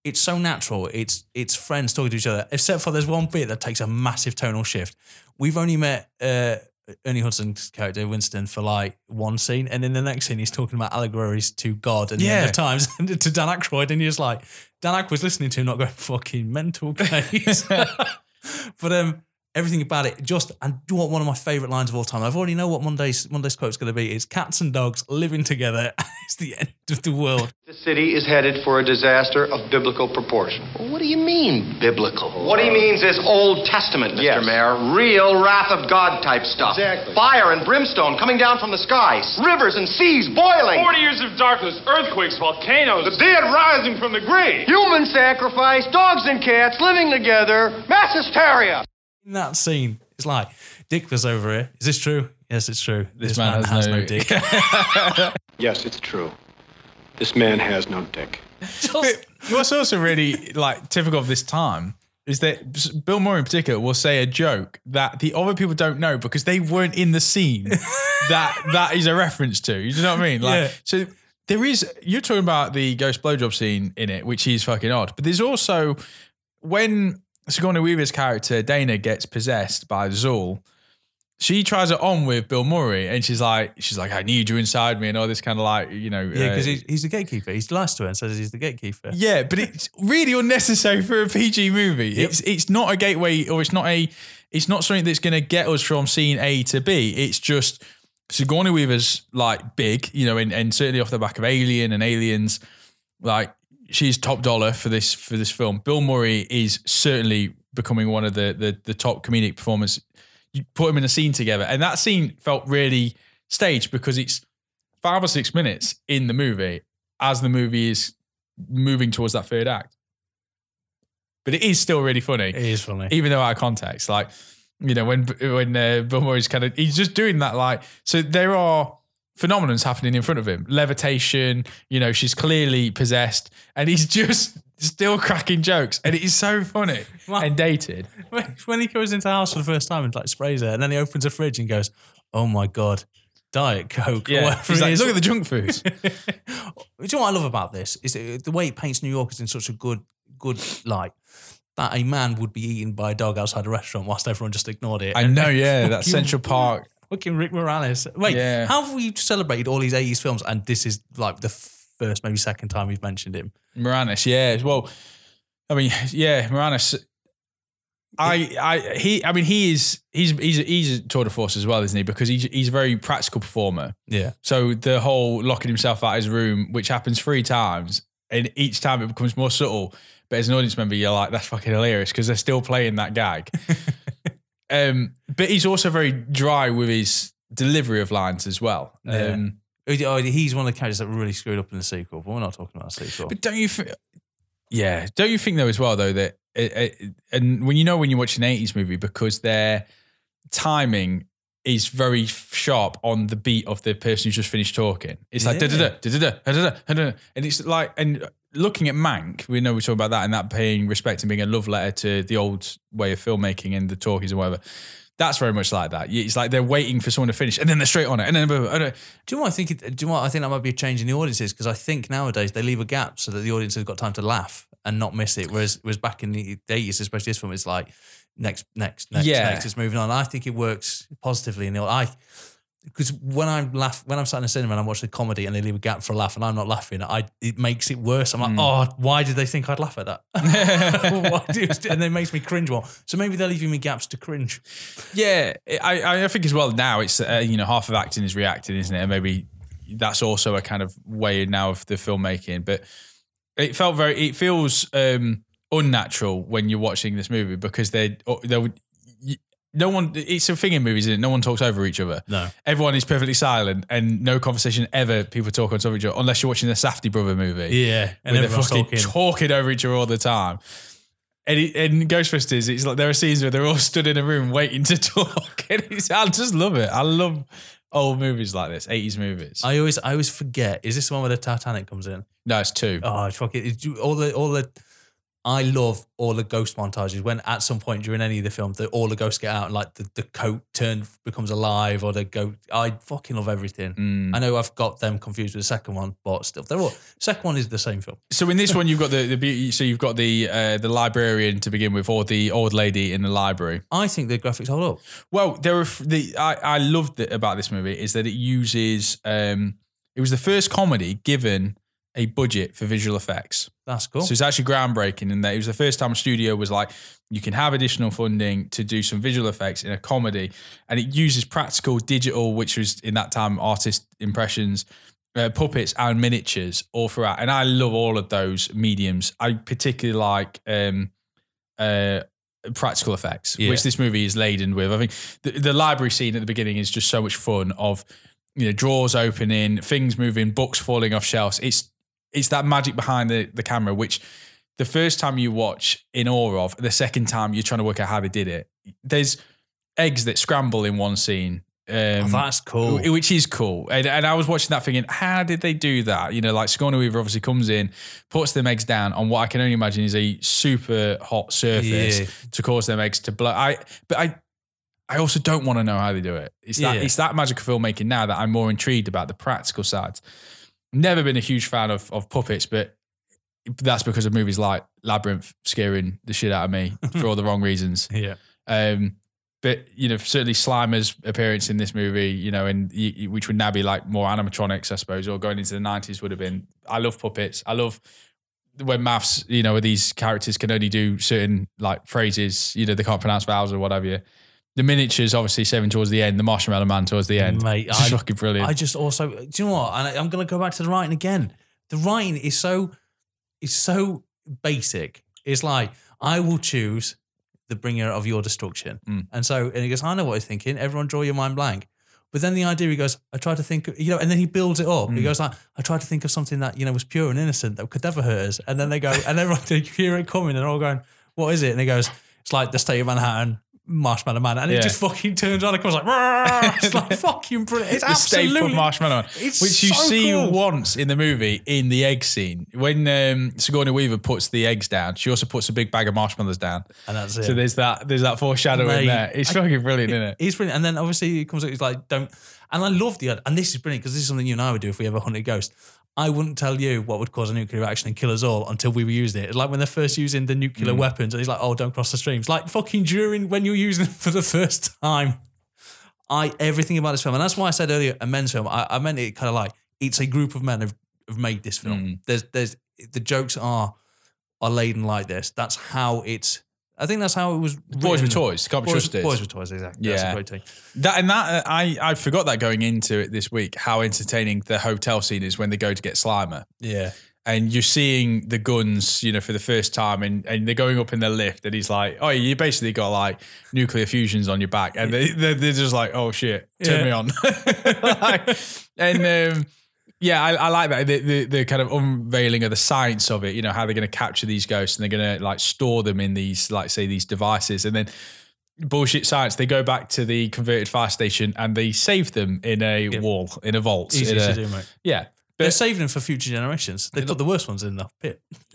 S5: It's so natural. It's it's friends talking to each other. Except for there's one bit that takes a massive tonal shift. We've only met uh, Ernie Hudson's character Winston for like one scene, and in the next scene he's talking about allegories to God and the end
S4: Yeah.
S5: of times *laughs* and to Dan Aykroyd, and you're like Dan Aykroyd's listening to him, not going fucking mental case. *laughs* *laughs* but um, everything about it just and do you want one of my favorite lines of all time? I've already know what Monday's Monday's quote's going to be. It's cats and dogs living together. *laughs* it's the end of the world.
S6: The city is headed for a disaster of biblical proportion.
S3: What do you mean, biblical?
S6: What he means is Old Testament, Mr.
S3: Yes.
S6: Mayor. Real wrath of God type stuff.
S3: Exactly.
S6: Fire and brimstone coming down from the skies. Rivers and seas boiling.
S1: 40 years of darkness, earthquakes, volcanoes, the dead rising from the grave.
S6: Human sacrifice, dogs and cats living together, mass hysteria.
S5: In that scene, it's like Dick was over here. Is this true? Yes, it's true.
S4: This man has no-
S5: dick. *laughs*
S7: Yes, it's true. This man has no dick.
S4: But what's also really like typical of this time is that Bill Murray in particular will say a joke that the other people don't know because they weren't in the scene *laughs* that that is a reference to. You know what I mean? Like
S5: Yeah.
S4: so there is you're talking about the ghost blowjob scene in it, which is fucking odd. But there's also when Sigourney Weaver's character Dana gets possessed by Zuul, she tries it on with Bill Murray, and she's like, she's like, I need you inside me, and all this kind of like, you know,
S5: yeah, because
S4: uh,
S5: he's, he's the gatekeeper. He's lies to her and says he's the gatekeeper.
S4: yeah, but it's really unnecessary for a PG movie.
S5: Yep.
S4: It's it's not a gateway, or it's not a, it's not something that's going to get us from scene A to B. It's just Sigourney Weaver's like big, you know, and, and certainly off the back of Alien and Aliens, like she's top dollar for this for this film. Bill Murray is certainly becoming one of the the, the top comedic performers. You put him in a scene together, and that scene felt really staged because it's five or six minutes in the movie as the movie is moving towards that third act. But it is still really funny,
S5: It is funny.
S4: even though out of context. Like, you know, when when uh, Bill Murray's kind of he's just doing that. Like, so there are phenomenons happening in front of him, levitation. You know, she's clearly possessed, and he's *laughs* just still cracking jokes, and it is so funny
S5: Wow.
S4: and dated.
S5: When- he goes into the house for the first time and like sprays her, and then he opens a fridge and goes, "Oh my god, Diet Coke."
S4: Yeah, he's like,
S5: is.
S4: look at the junk food. *laughs*
S5: Do you know what I love about this? Is the way it paints New York is in such a good, good light that a man would be eaten by a dog outside a restaurant whilst everyone just ignored it.
S4: I know, *laughs* yeah, that Central Park.
S5: Fucking Rick Moranis. Wait,
S4: Yeah.
S5: how have we celebrated all these 80s films and this is like the first, maybe second time we've mentioned him?
S4: Moranis, yeah. Well, I mean, yeah, Moranis. I, I, he, I mean, he is, he's, he's, he's a tour de force as well, isn't he? Because he's, he's a very practical performer.
S5: Yeah.
S4: So the whole locking himself out of his room, which happens three times, and each time it becomes more subtle. But as an audience member, you're like, that's fucking hilarious because they're still playing that gag. *laughs* um, but he's also very dry with his delivery of lines as well.
S5: Yeah.
S4: Um,
S5: Oh, He's one of the characters that really screwed up in the sequel, but we're not talking about a sequel.
S4: But don't you think? Yeah, don't you think though as well though that it, it, and when you know when you watch an eighties movie because their timing is very sharp on the beat of the person who's just finished talking. It's like da da da da da da da, and it's like and looking at Mank, we know we talk about that and that paying respect and being a love letter to the old way of filmmaking and the talkies and whatever. That's very much like that. It's like they're waiting for someone to finish and then they're straight on it and then. and then-
S5: Do you know what I think? It, do you know what I think that might be a change in the audiences? Because I think nowadays they leave a gap so that the audience has got time to laugh and not miss it. Whereas, whereas back in the eighties, especially this film, it's like next, next, next,
S4: Yeah.
S5: next. It's moving on. I think it works positively in the. I because when I'm laugh, when I'm sat in a cinema and I'm watching a comedy and they leave a gap for a laugh and I'm not laughing, I it makes it worse. I'm like,
S4: Mm.
S5: oh, why did they think I'd laugh at that? *laughs* *laughs* And it makes me cringe more. So maybe they're leaving me gaps to cringe.
S4: Yeah, I, I think as well now it's uh, you know half of acting is reacting, isn't it? And maybe that's also a kind of way now of the filmmaking. But it felt very, it feels um, unnatural when you're watching this movie because they they would. No one. It's a thing in movies, isn't it? No one talks over each other.
S5: No.
S4: everyone is perfectly silent, and no conversation ever. People talk on top of each other, unless you're watching the Safdie Brother movie.
S5: Yeah, and
S4: they're fucking
S5: talking.
S4: talking over each other all the time. And it, in Ghostbusters, it's like there are scenes where they're all stood in a room waiting to *laughs* talk. And it's, I just love it. I love old movies like this, 80s movies.
S5: I always, I always forget. Is this the one where the Titanic comes in?
S4: no, it's two.
S5: Oh, fuck it. It's all the, all the. I love all the ghost montages when at some point during any of the films, the, all the ghosts get out and like the, the coat turn becomes alive or the goat. I fucking love everything.
S4: Mm.
S5: I know I've got them confused with the second one, but still, they're all. Second one is the same film.
S4: So in this one, you've got the, the beauty. So you've got the uh, the librarian to begin with, or the old lady in the library.
S5: I think the graphics hold up.
S4: Well, there are the I, I loved it about this movie is that it uses um it was the first comedy given a budget for visual effects.
S5: That's cool.
S4: So it's actually groundbreaking in that it was the first time a studio was like, you can have additional funding to do some visual effects in a comedy, and it uses practical digital, which was in that time artist impressions, uh, puppets and miniatures all throughout. And I love all of those mediums. I particularly like um, uh, practical effects,
S5: Yeah.
S4: which this movie is laden with. I think the, the library scene at the beginning is just so much fun. Of you know drawers opening, things moving, books falling off shelves. It's it's that magic behind the, the camera, which the first time you watch in awe of, the second time you're trying to work out how they did it. There's eggs that scramble in one scene. Um,
S5: Oh, that's cool.
S4: Which is cool. And, and I was watching that thinking, how did they do that? You know, like Sigourney Weaver obviously comes in, puts them eggs down on what I can only imagine is a super hot surface
S5: Yeah.
S4: to cause them eggs to blow. I, but I, I also don't want to know how they do it. It's that
S5: Yeah.
S4: it's that magic of filmmaking now that I'm more intrigued about the practical sides. Never been a huge fan of of puppets, but that's because of movies like Labyrinth scaring the shit out of me *laughs* for all the wrong reasons.
S5: yeah.
S4: Um, but you know, certainly Slimer's appearance in this movie, you know, and which would now be like more animatronics, I suppose, or going into the nineties would have been. I love puppets. I love when maths, you know, where these characters can only do certain like phrases, you know, they can't pronounce vowels or whatever. The miniatures, obviously, seven towards the end. The Marshmallow Man towards the end,
S5: Mate,
S4: It's
S5: I-
S4: fucking brilliant.
S5: I just also, do you know what? And I, I'm going to go back to the writing again. The writing is so, is so basic. It's like I will choose the bringer of your destruction,
S4: Mm.
S5: and so and he goes, I know what he's thinking. Everyone, draw your mind blank. But then the idea, he goes, I try to think, you know, and then he builds it up. He
S4: Mm.
S5: goes like, I tried to think of something that you know was pure and innocent that could never hurt us. And then they go, and everyone they hear it coming, and they're all going, What is it? And he goes, It's like the state of Manhattan. Marshmallow Man, and
S4: Yeah.
S5: it just fucking turns on. It comes like, *laughs* it's like fucking brilliant. It's
S4: the staple
S5: absolutely
S4: marshmallow, Man,
S5: It's
S4: which you
S5: so
S4: see
S5: cool.
S4: once in the movie in the egg scene when um, Sigourney Weaver puts the eggs down. She also puts a big bag of marshmallows down.
S5: and that's it.
S4: So there's that there's that foreshadowing
S5: Mate,
S4: there. It's
S5: I-
S4: fucking brilliant, isn't it?
S5: He's brilliant. And then obviously he comes up, he's like, don't. And I love the, and this is brilliant because this is something you and I would do if we ever hunted a ghost. I wouldn't tell you what would cause a nuclear reaction and kill us all until we were using it. It's like when they're first using the nuclear
S4: Mm.
S5: weapons and he's like, oh, don't cross the streams. Like fucking during when you're using them *laughs* for the first time. I, everything about this film, and that's why I said earlier, a men's film, I, I meant it kind of like, it's a group of men have, have made this film.
S4: Mm.
S5: There's, there's, the jokes are, are laden like this. That's how it's, I think that's how it was.
S4: Boys with toys, can't be
S5: Boys,
S4: trusted.
S5: boys with toys, exactly. That's
S4: Yeah.
S5: a great thing.
S4: That and that uh, I I forgot that going into it this week how entertaining the hotel scene is when they go to get Slimer.
S5: Yeah.
S4: And you're seeing the guns, you know, for the first time, and, and they're going up in the lift, and he's like, "Oh, you basically got like nuclear fusions on your back," and they they're, they're just like, "Oh shit, turn
S5: Yeah.
S4: me on." *laughs* Like, and um, yeah, I, I like that the, the the kind of unveiling of the science of it. You know, how they're going to capture these ghosts and they're going to like store them in these, like say, these devices, and then bullshit science. They go back to the converted fire station and they save them in a
S5: Yeah.
S4: wall, in a vault.
S5: Easy
S4: in
S5: to
S4: a-
S5: do, mate.
S4: yeah.
S5: They're saving them for future generations. They put the worst ones in the pit. *laughs*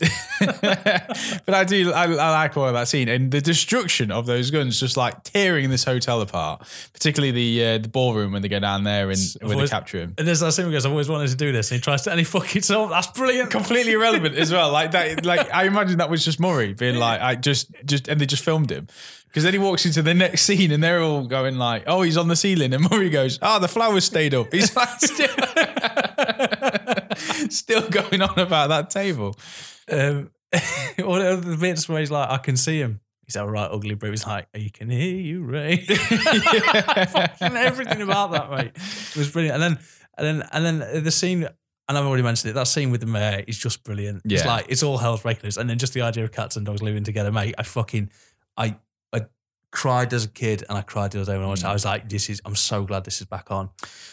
S4: but I do, I, I like all of that scene and the destruction of those guns, just like tearing this hotel apart. Particularly the uh, the ballroom when they go down there and when they capture him.
S5: And there's that scene where he goes, I've always wanted to do this. And he tries to, and he fucking so That's brilliant.
S4: Completely irrelevant as well. Like that, like I imagine that was just Murray being like, I just, just, and they just filmed him. Because then he walks into the next scene and they're all going like, "Oh, he's on the ceiling," *laughs* and Murray goes, "Oh, the flowers stayed up." He's like still, *laughs* still going on about that table.
S5: Um, *laughs* of the bits where he's like, I can see him. He's right ugly bro. He's like, you can hear you, Ray. Fucking everything about that, mate. It was brilliant. And then, and then, and then the scene, and I've already mentioned it. That scene with the mayor is just brilliant.
S4: Yeah.
S5: It's like it's all hell's breaking loose. And then just the idea of cats and dogs living together, mate. I fucking, I cried as a kid, and I cried the other day when I watched. it. I was mm. like, this is. I'm so glad this is back on.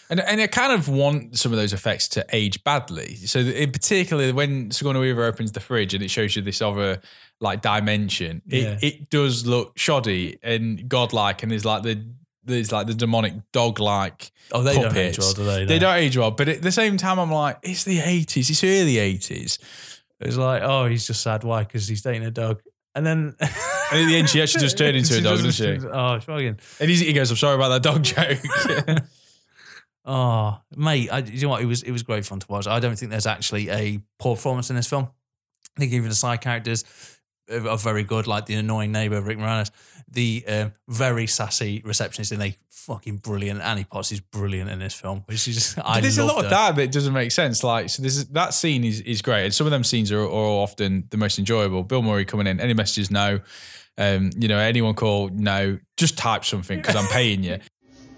S4: And and I kind of want some of those effects to age badly. So in particular, when Sigourney Weaver opens the fridge and it shows you this other like dimension, it,
S5: Yeah.
S4: it does look shoddy and godlike, and there's like the there's like the demonic dog like.
S5: Oh, they don't age well, do they?
S4: They don't age well, but at the same time, I'm like, it's the 80s, it's early 80s.
S5: It's like, oh, he's just sad. Why? Because he's dating a dog. And then
S4: And at the end, she actually just turned into a dog, doesn't she?
S5: Oh, it's fucking.
S4: And he's, he goes, I'm sorry about that dog joke. *laughs* *laughs*
S5: Oh, mate, I, you know what? It was it was great fun to watch. I don't think there's actually a poor performance in this film. I think even the side characters are are very good, like the annoying neighbor Rick Moranis, the um, very sassy receptionist, and they fucking brilliant. Annie Potts is brilliant in this film. Which is just, *laughs* I
S4: But there's a
S5: loved
S4: lot of
S5: her.
S4: that that doesn't make sense. Like, so this is, that scene is, is great. And some of them scenes are, are often the most enjoyable. Bill Murray coming in, any messages, no. Um, you know, anyone call, no. Just type something because I'm *laughs* paying you.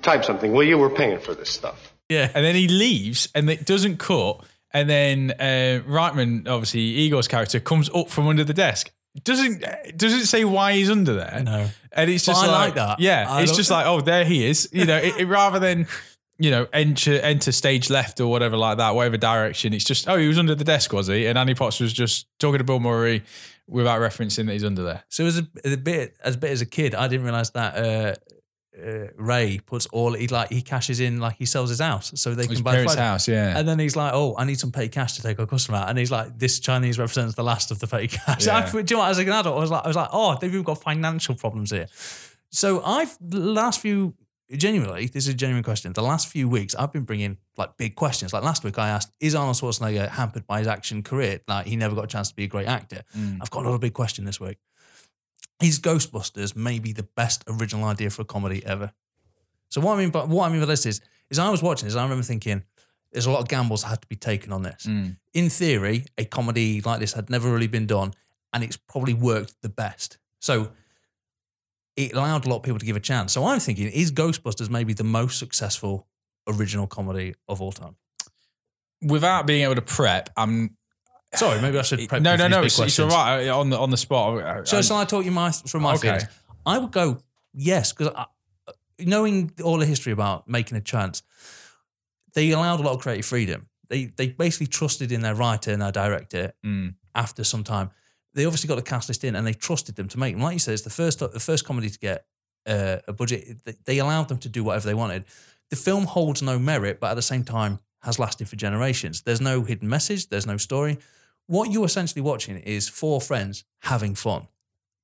S6: Type something, will you? We're paying for this stuff.
S5: Yeah,
S4: And then he leaves and it doesn't cut. And then uh, Reitman, obviously Egon's character, comes up from under the desk. Doesn't doesn't say why he's under there.
S5: No.
S4: and it's just
S5: I
S4: like,
S5: like that.
S4: Yeah,
S5: I
S4: it's just
S5: it.
S4: like oh, there he is. You know, it, it- *laughs* rather than you know enter enter stage left or whatever like that, whatever direction. It's just oh, he was under the desk, was he? And Annie Potts was just talking to Bill Murray without referencing that he's under there.
S5: So as a, a bit as a bit as a kid, I didn't realize that uh, uh, Ray puts all he like he cashes in like he sells his house so they
S4: His
S5: can buy Friday.
S4: house, yeah.
S5: And then he's like, "Oh, I need some petty cash to take our customer out." And he's like, "This Chinese represents the last of the petty cash."
S4: Yeah. *laughs*
S5: I, do you know what? As an adult, I was like, "I was like, oh, they've even got financial problems here." So I've the last few genuinely, this is a genuine question. The last few weeks, I've been bringing like big questions. Like last week, I asked, "Is Arnold Schwarzenegger hampered by his action career? Like he never got a chance to be a great actor?" I've got another big question this week. Is Ghostbusters maybe the best original idea for a comedy ever? So what I mean by what I mean by this is, is I was watching this, and I remember thinking, there's a lot of gambles that had to be taken on this. Mm. In theory, a comedy like this had never really been done, and it's probably worked the best. So it allowed a lot of people to give a chance. So I'm thinking, is Ghostbusters maybe the most successful original comedy of all time?
S4: Without being able to prep, I'm
S5: Sorry, maybe I should prep
S4: no, no, no. It's, it's all
S5: questions.
S4: right on the on the spot. I-
S5: So
S4: I-
S5: shall I talk you my from my
S4: Okay.
S5: feelings? I would go yes because knowing all the history about making a chance, they allowed a lot of creative freedom. They they basically trusted in their writer and their director.
S4: Mm.
S5: After some time, they obviously got the cast list in and they trusted them to make them. Like you said, it's the first the first comedy to get uh, a budget. They- They allowed them to do whatever they wanted. The film holds no merit, but at the same time has lasted for generations. There's no hidden message. There's no story. What you're essentially watching is four friends having fun.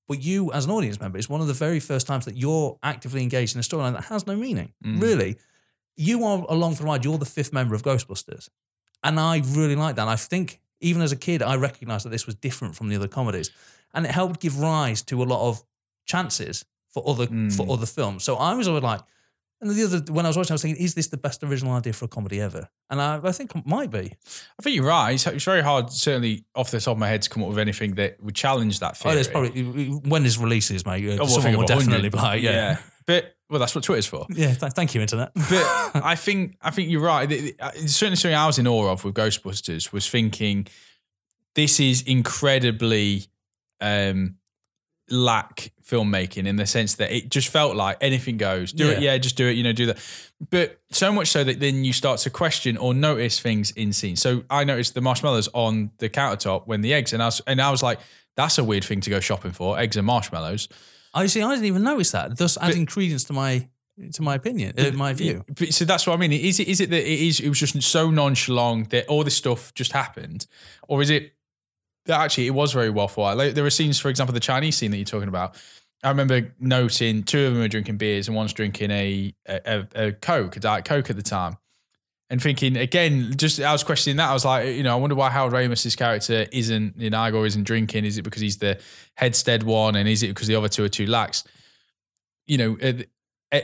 S5: But you, as an audience member, it's one of the very first times that you're actively engaged in a storyline that has no meaning. Mm. Really, you are along for the ride. You're the fifth member of Ghostbusters, and I really like that. And I think even as a kid, I recognised that this was different from the other comedies, and it helped give rise to a lot of chances for other for mm. other films. So I was always like, and the other when I was watching, I was thinking, is this the best original idea for a comedy ever? And I, I think it might be.
S4: I think you're right. It's, it's very hard, certainly off the top of my head, to come up with anything that would challenge that
S5: Oh,
S4: theory.
S5: there's probably when his releases, mate.
S4: Oh, well,
S5: someone will
S4: about 100.
S5: definitely be like, yeah,
S4: But well, that's what Twitter's for.
S5: yeah. th- thank you, internet.
S4: But *laughs* I think I think you're right. The- uh, Certainly, something I was in awe of with Ghostbusters was thinking this is incredibly um, lack filmmaking in the sense that it just felt like anything goes. Do it,
S5: Yeah.
S4: yeah, just do it. You know, do that. But so much so that then you start to question or notice things in scenes. So I noticed the marshmallows on the countertop when the eggs, and I was and I was like, that's a weird thing to go shopping for, eggs and marshmallows.
S5: I see. I didn't even notice that. Thus, adding credence to my to my opinion, uh, my view.
S4: But, so that's what I mean. Is it is it that it is it was just so nonchalant that all this stuff just happened, or is it actually it was very well thought out? Like, there are scenes, for example, the Chinese scene that you're talking about. I remember noting two of them are drinking beers and one's drinking a a, a, Coke, a Diet Coke at the time. And thinking again, just I was questioning that. I was like, you know, I wonder why Harold Ramis's character isn't in Egon isn't drinking. Is it because he's the headstead one, and is it because the other two are too lax? You know,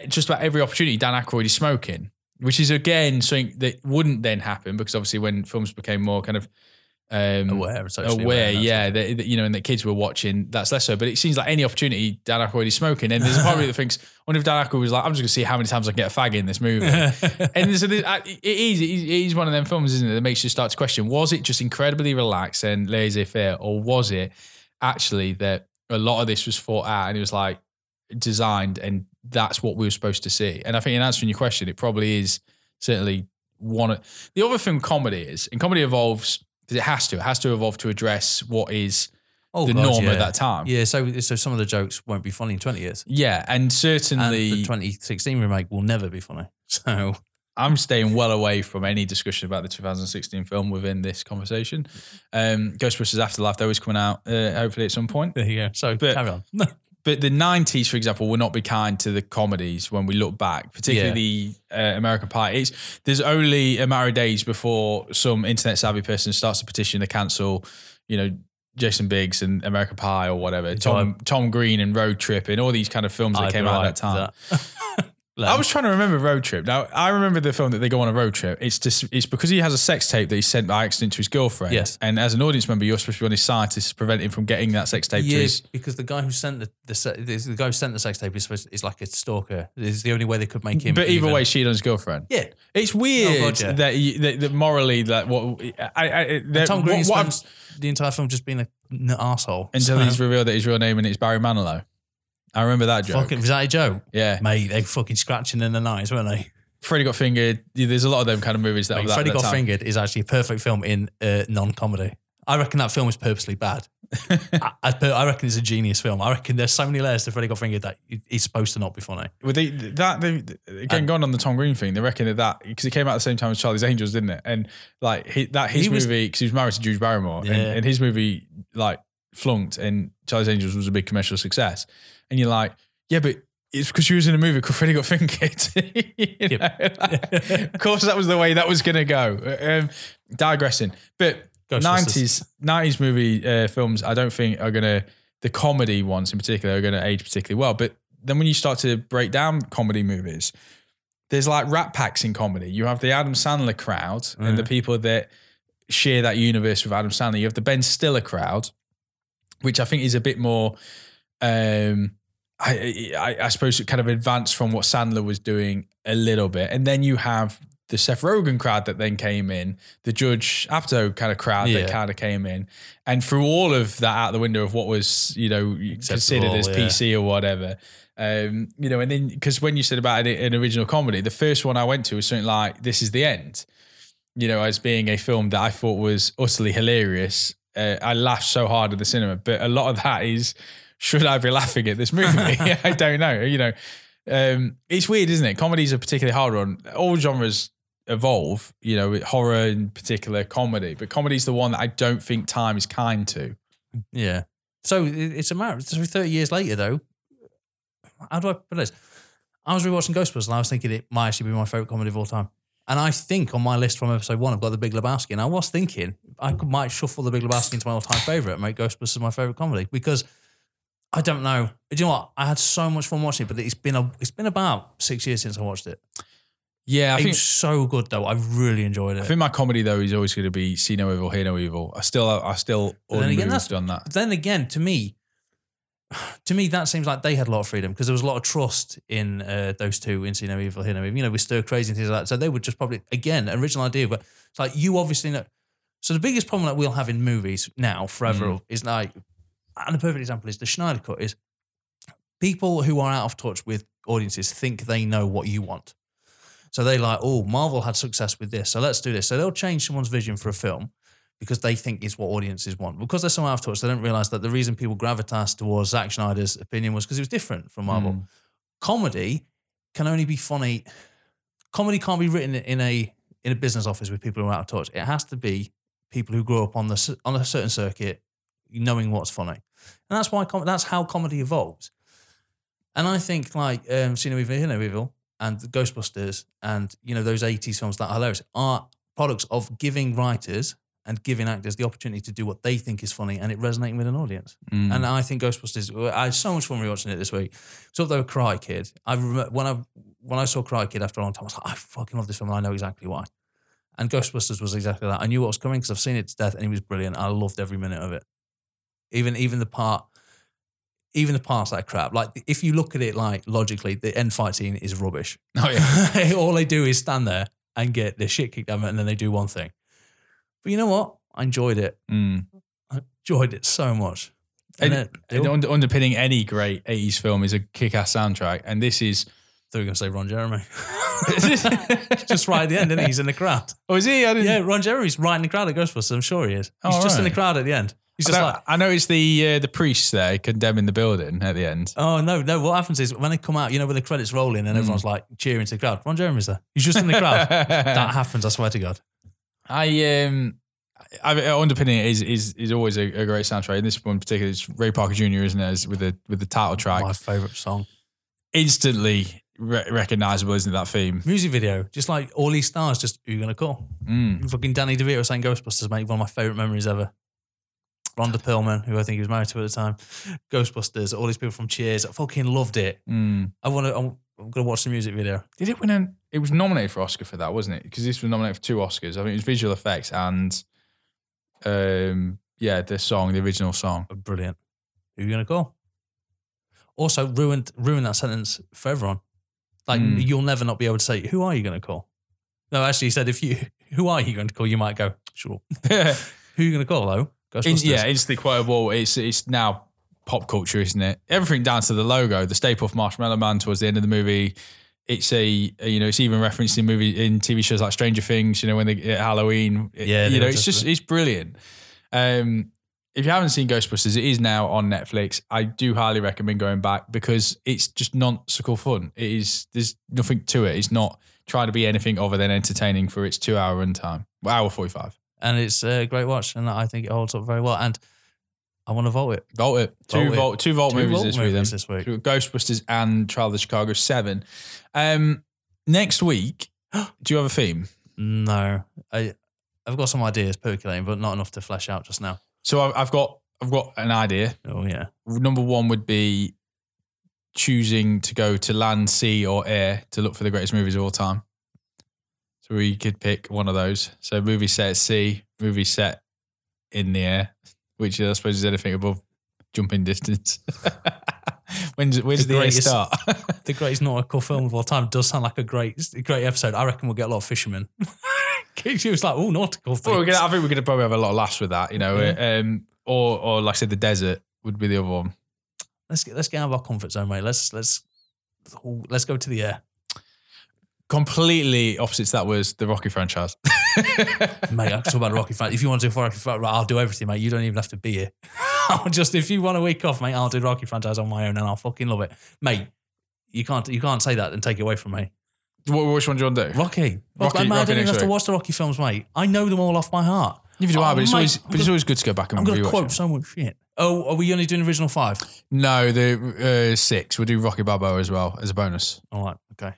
S4: just about every opportunity, Dan Aykroyd is smoking, which is again something that wouldn't then happen because obviously when films became more kind of um,
S5: Aware,
S4: aware,
S5: aware,
S4: yeah, you know, and the kids were watching, that's less so. But it seems like any opportunity, Dan Aykroyd is smoking, and there's a part of me that thinks, I wonder if Dan Aykroyd was like, I'm just going to see how many times I can get a fag in this movie. *laughs* and so there's- uh, it is, it is one of them films, isn't it, that makes you start to question: was it just incredibly relaxed and laissez-faire, or was it actually that a lot of this was thought out and it was like designed, and that's what we were supposed to see? And I think in answering your question, it probably is certainly one of the other thing. Comedy is, and comedy evolves because it has to, it has to evolve to address what is
S5: Oh,
S4: the
S5: God,
S4: norm
S5: yeah.
S4: at that time.
S5: Yeah, so so some of the jokes won't be funny in 20 years.
S4: Yeah, and
S5: And
S4: certainly
S5: the 2016 remake will never be funny. *laughs* So
S4: I'm staying well away from any discussion about the 2016 film within this conversation. Um, Ghostbusters Afterlife, though, is coming out uh, hopefully at some point.
S5: there you go. So
S4: But-
S5: carry on. *laughs*
S4: But the 90s, for example, will not be kind to the comedies when we look back, particularly the uh, American Pie. It's, there's only a matter of days before some internet savvy person starts to petition to cancel, you know, Jason Biggs and American Pie or whatever, Tom, Tom Green and Road Trip and all these kind of films that
S5: I'd
S4: came out at that time.
S5: with *laughs* that.
S4: I was trying to remember Road Trip. Now I remember the film that they go on a road trip. It's just it's because he has a sex tape that he sent by accident to his girlfriend.
S5: Yes.
S4: And as an audience member, you're supposed to be on his side to prevent him from getting that sex tape
S5: Yeah,
S4: his.
S5: because the guy who sent the the, the guy who sent the sex tape is supposed is like a stalker. Is the only way they could make him.
S4: But either
S5: even-
S4: way, on his girlfriend.
S5: yeah.
S4: It's oh, weird
S5: Oh, God, yeah.
S4: that, that, that morally that what I, I that,
S5: Tom Green
S4: what, what
S5: spends the entire film just being a n- asshole
S4: until
S5: So-
S4: he's revealed that his real name and it's Barry Manilow. I remember that joke.
S5: Fucking, was that a joke?
S4: yeah,
S5: Mate, they fucking scratching in the night, weren't they?
S4: Freddie got fingered. There's a lot of them kind of movies that.
S5: Mate,
S4: that,
S5: Freddie
S4: that
S5: Got
S4: time.
S5: Fingered is actually a perfect film in uh, non-comedy. I reckon that film is purposely bad. *laughs* I, I, I reckon it's a genius film. I reckon there's so many layers to Freddie Got Fingered that it's supposed to not be funny.
S4: Well, they, that they, again
S5: And-
S4: going on the Tom Green thing, they reckon that that because it came out at the same time as Charlie's Angels, didn't it? And like he, that his
S5: He
S4: movie because he was married to Drew Barrymore, and, and his movie like flunked, and Charlie's Angels was a big commercial success. And you're like, yeah, but it's because she was in a movie called Freddie Got *laughs* Fingered. You know, like, of course, that was the way that was going to go. Um, digressing, but nineties nineties movie uh, films, I don't think are going to the comedy ones in particular are going to age particularly well. But then when you start to break down comedy movies, there's like rat packs in comedy. You have the Adam Sandler crowd and the people that share that universe with Adam Sandler. You have the Ben Stiller crowd, which I think is a bit more. Um, I, I, I suppose it kind of advanced from what Sandler was doing a little bit, and then you have the Seth Rogen crowd that then came in, the Judd Apatow kind of crowd
S5: Yeah.
S4: that kind of came in, and through all of that out the window of what was you know considered as
S5: yeah.
S4: PC or whatever. Um, you know, and then because when you said about an, an original comedy, the first one I went to was something like "This Is the End," you know, as being a film that I thought was utterly hilarious. Uh, I laughed so hard at the cinema, but a lot of that is should I be laughing at this movie? *laughs* *laughs* I don't know. You know, um, it's weird, isn't it? Comedy's a particularly hard one. All genres evolve, you know, horror in particular, comedy, but comedy's the one that I don't think time is kind to.
S5: Yeah. So it's a matter. So 30 years later, though, how do I put this? I was rewatching Ghostbusters and I was thinking it might actually be my favorite comedy of all time. And I think on my list from episode one, I've got The Big Lebowski. And I was thinking I could, might shuffle The Big Lebowski into my all time favorite and make Ghostbusters my favorite comedy because I don't know. Do you know what? I had so much fun watching it, but it's been a, it's been about six years since I watched it.
S4: Yeah, I
S5: it
S4: think
S5: was so good though. I really enjoyed it.
S4: I think my comedy though is always going to be see no evil, hear no evil. I still, I still,
S5: then again, that's-
S4: done that.
S5: Then again, to me, *sighs* to me, that seems like they had a lot of freedom because there was a lot of trust in uh, those two in See No Evil, Hear No Evil. You know, with Stir Crazy and things like that. So they would just probably, again, original idea. But it's like you obviously know. So the biggest problem that we'll have in movies now, forever,
S4: Mm.
S5: is like, and a perfect example is the Snyder Cut is people who are out of touch with audiences think they know what you want. So they like, oh, Marvel had success with this, so let's do this. So they'll change someone's vision for a film because they think it's what audiences want. Because they're so out of touch, they don't realize that the reason people gravitas towards Zack Snyder's opinion was because it was different from Marvel.
S4: Mm.
S5: Comedy can only be funny. Comedy can't be written in a in a business office with people who are out of touch. It has to be people who grew up on the on a certain circuit, knowing what's funny, and that's why com- that's how comedy evolves. And I think like um, See No Evil, Hear No Evil, and Ghostbusters, and you know those '80s films that are hilarious are products of giving writers and giving actors the opportunity to do what they think is funny and it resonating with an audience.
S4: Mm.
S5: And I think Ghostbusters, I had so much fun rewatching it this week. So though Cry Kid, I remember when I when I saw Cry Kid after a long time, I was like, I fucking love this film. and I know exactly why. And Ghostbusters was exactly that. I knew what was coming because I've seen it to death, and it was brilliant. I loved every minute of it. Even even the part, even the parts that are crap. Like if you look at it like logically, the end fight scene is rubbish.
S4: Oh yeah. *laughs*
S5: All they do is stand there and get their shit kicked out of them, and then they do one thing. But you know what? I enjoyed it.
S4: Mm.
S5: I enjoyed it so much.
S4: And, under, underpinning any great 80s film is a kick-ass soundtrack, and this is.
S5: thought you were going to say Ron Jeremy. *laughs* Just right at the end, isn't he? He's in the crowd.
S4: Oh, is he? I.
S5: Yeah, Ron Jeremy's right in the crowd at Ghostbusters. I'm sure he is. He's
S4: Oh,
S5: just in the crowd at the end. He's
S4: I,
S5: just
S4: know-
S5: like,
S4: I noticed the uh, the priests there condemning the building at the end.
S5: oh, no, no. What happens is when they come out, you know, when the credits roll in and everyone's like cheering to the crowd, Ron Jeremy's there. He's just in the crowd. *laughs* that happens, I swear to God.
S4: I um, I, I- underpinning it is is is always a, a great soundtrack. In this one in particular, it's Ray Parker Jr. isn't it? As- With the with the title track,
S5: My favourite song.
S4: instantly re- recognizable, isn't it? That theme.
S5: Music video, just like all these stars, just who you going to call?
S4: Mm.
S5: Fucking Danny DeVito saying Ghostbusters, mate. One of my favourite memories ever. Rhea Perlman, who I think he was married to at the time. Ghostbusters, all these people from Cheers. I fucking loved it.
S4: Mm.
S5: I want to. I'm, I'm gonna watch the music video.
S4: Did it win? An, it was nominated for Oscar for that, wasn't it? Because this was nominated for two Oscars. I think it was visual effects and, um, yeah, the song, the original song.
S5: Brilliant. Who are you gonna call? Also, ruined ruined that sentence for everyone. Like
S4: Hmm.
S5: you'll never not be able to say, "Who are you gonna call?" No, actually, he said, "If you, *laughs* who are you going to call?" You might go, "Sure." *laughs* *laughs* Who are you gonna call though?
S4: In- yeah, instantly quotable. It's it's now pop culture, isn't it? Everything down to the logo, the staple of Marshmallow Man towards the end of the movie. It's a you know it's even referenced in movie in TV shows like Stranger Things. You know when they at Halloween. It-
S5: Yeah,
S4: you know it's
S5: just-
S4: just it's brilliant. Um, if you haven't seen Ghostbusters, it is now on Netflix. I do highly recommend going back because it's just nonsensical fun. It is there's nothing to it. It's not trying to be anything other than entertaining for its two hour runtime. Hour forty five.
S5: And it's a great watch, and I think it holds up very well. And I want to vote it.
S4: Vault it. Two
S5: Vault it.
S4: two vault
S5: Two
S4: movies
S5: Vault
S4: this
S5: movies
S4: week.
S5: This week.
S4: Ghostbusters and Trial of the Chicago Seven. Um, next week, *gasps* do you have a theme?
S5: No, I I've got some ideas percolating, but not enough to flesh out just now.
S4: So I've, I've got I've got an idea.
S5: Oh yeah,
S4: Number one would be choosing to go to land, sea, or air to look for the greatest movies of all time. So we could pick one of those. So movie set at sea, movie set in the air, which I suppose is anything above jumping distance. *laughs* When's when's
S5: The
S4: the,
S5: greatest-
S4: start? *laughs*
S5: the greatest nautical film of all time does sound like a great great episode. I reckon we'll get a lot of fishermen. *laughs* she was like, "Oh, nautical things."
S4: Well, we're gonna, I think we're going to probably have a lot of laughs with that, you know.
S5: Yeah.
S4: Um, or, or like I said, the desert would be the other one.
S5: let's get let's get out of our comfort zone, mate. Let's let's let's go to the air,
S4: Completely opposite to that was the Rocky franchise. *laughs*
S5: mate. I can talk about the Rocky fan. If you want to do Rocky right, I'll do everything, mate. You don't even have to be here. *laughs* I'll just if you want a week off, mate, I'll do Rocky franchise on my own, and I'll fucking love it, mate. You can't you can't say that and take it away from me.
S4: Wh- Which one do you want to do?
S5: Rocky,
S4: Rocky-
S5: Rocky, mate, I don't even have to watch the Rocky films, mate. I know them all off by heart.
S4: Neither do I,
S5: Oh,
S4: but it's
S5: mate,
S4: always but it's
S5: gonna-
S4: always good to go back and
S5: I'm going to quote
S4: it.
S5: so much shit. Oh, are we only doing original five?
S4: No, the uh, six. We'll do Rocky Balboa as well as a bonus.
S5: All right, okay.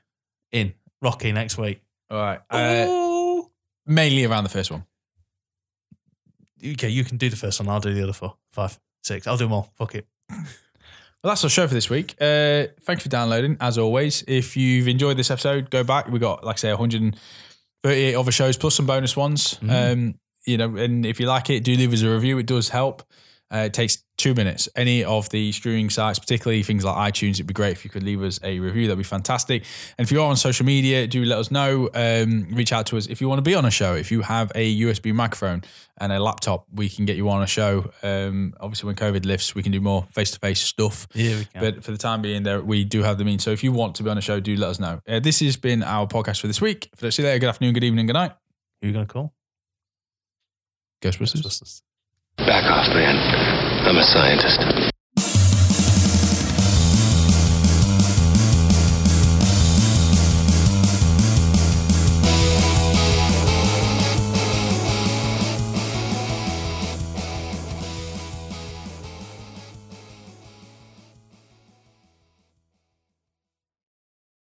S5: In Rocky next week.
S4: All right. Uh, mainly around the first one.
S5: Okay, you can do the first one. I'll do the other four, five, six. I'll do them all. Fuck it.
S4: Well, that's our show for this week. Uh, thanks for downloading. As always, if you've enjoyed this episode, go back. We got, like I say, 138 other shows plus some bonus ones. Um, you know, and if you like it, do leave us a review. It does help. Uh, it takes two minutes. Any of the streaming sites, particularly things like iTunes, it'd be great if you could leave us a review. That'd be fantastic. And if you're on social media, do let us know. Um, reach out to us if you want to be on a show. If you have a USB microphone and a laptop, we can get you on a show. Um, obviously, when COVID lifts, we can do more face to face stuff.
S5: Yeah, we can.
S4: But for the time being, there we do have the means. So if you want to be on a show, do let us know. Uh, this has been our podcast for this week. Don't see you later, good afternoon, good evening, good night.
S5: Who are you going to call?
S4: Ghostbusters.
S5: Ghostbusters.
S3: Back off, man. I'm a scientist.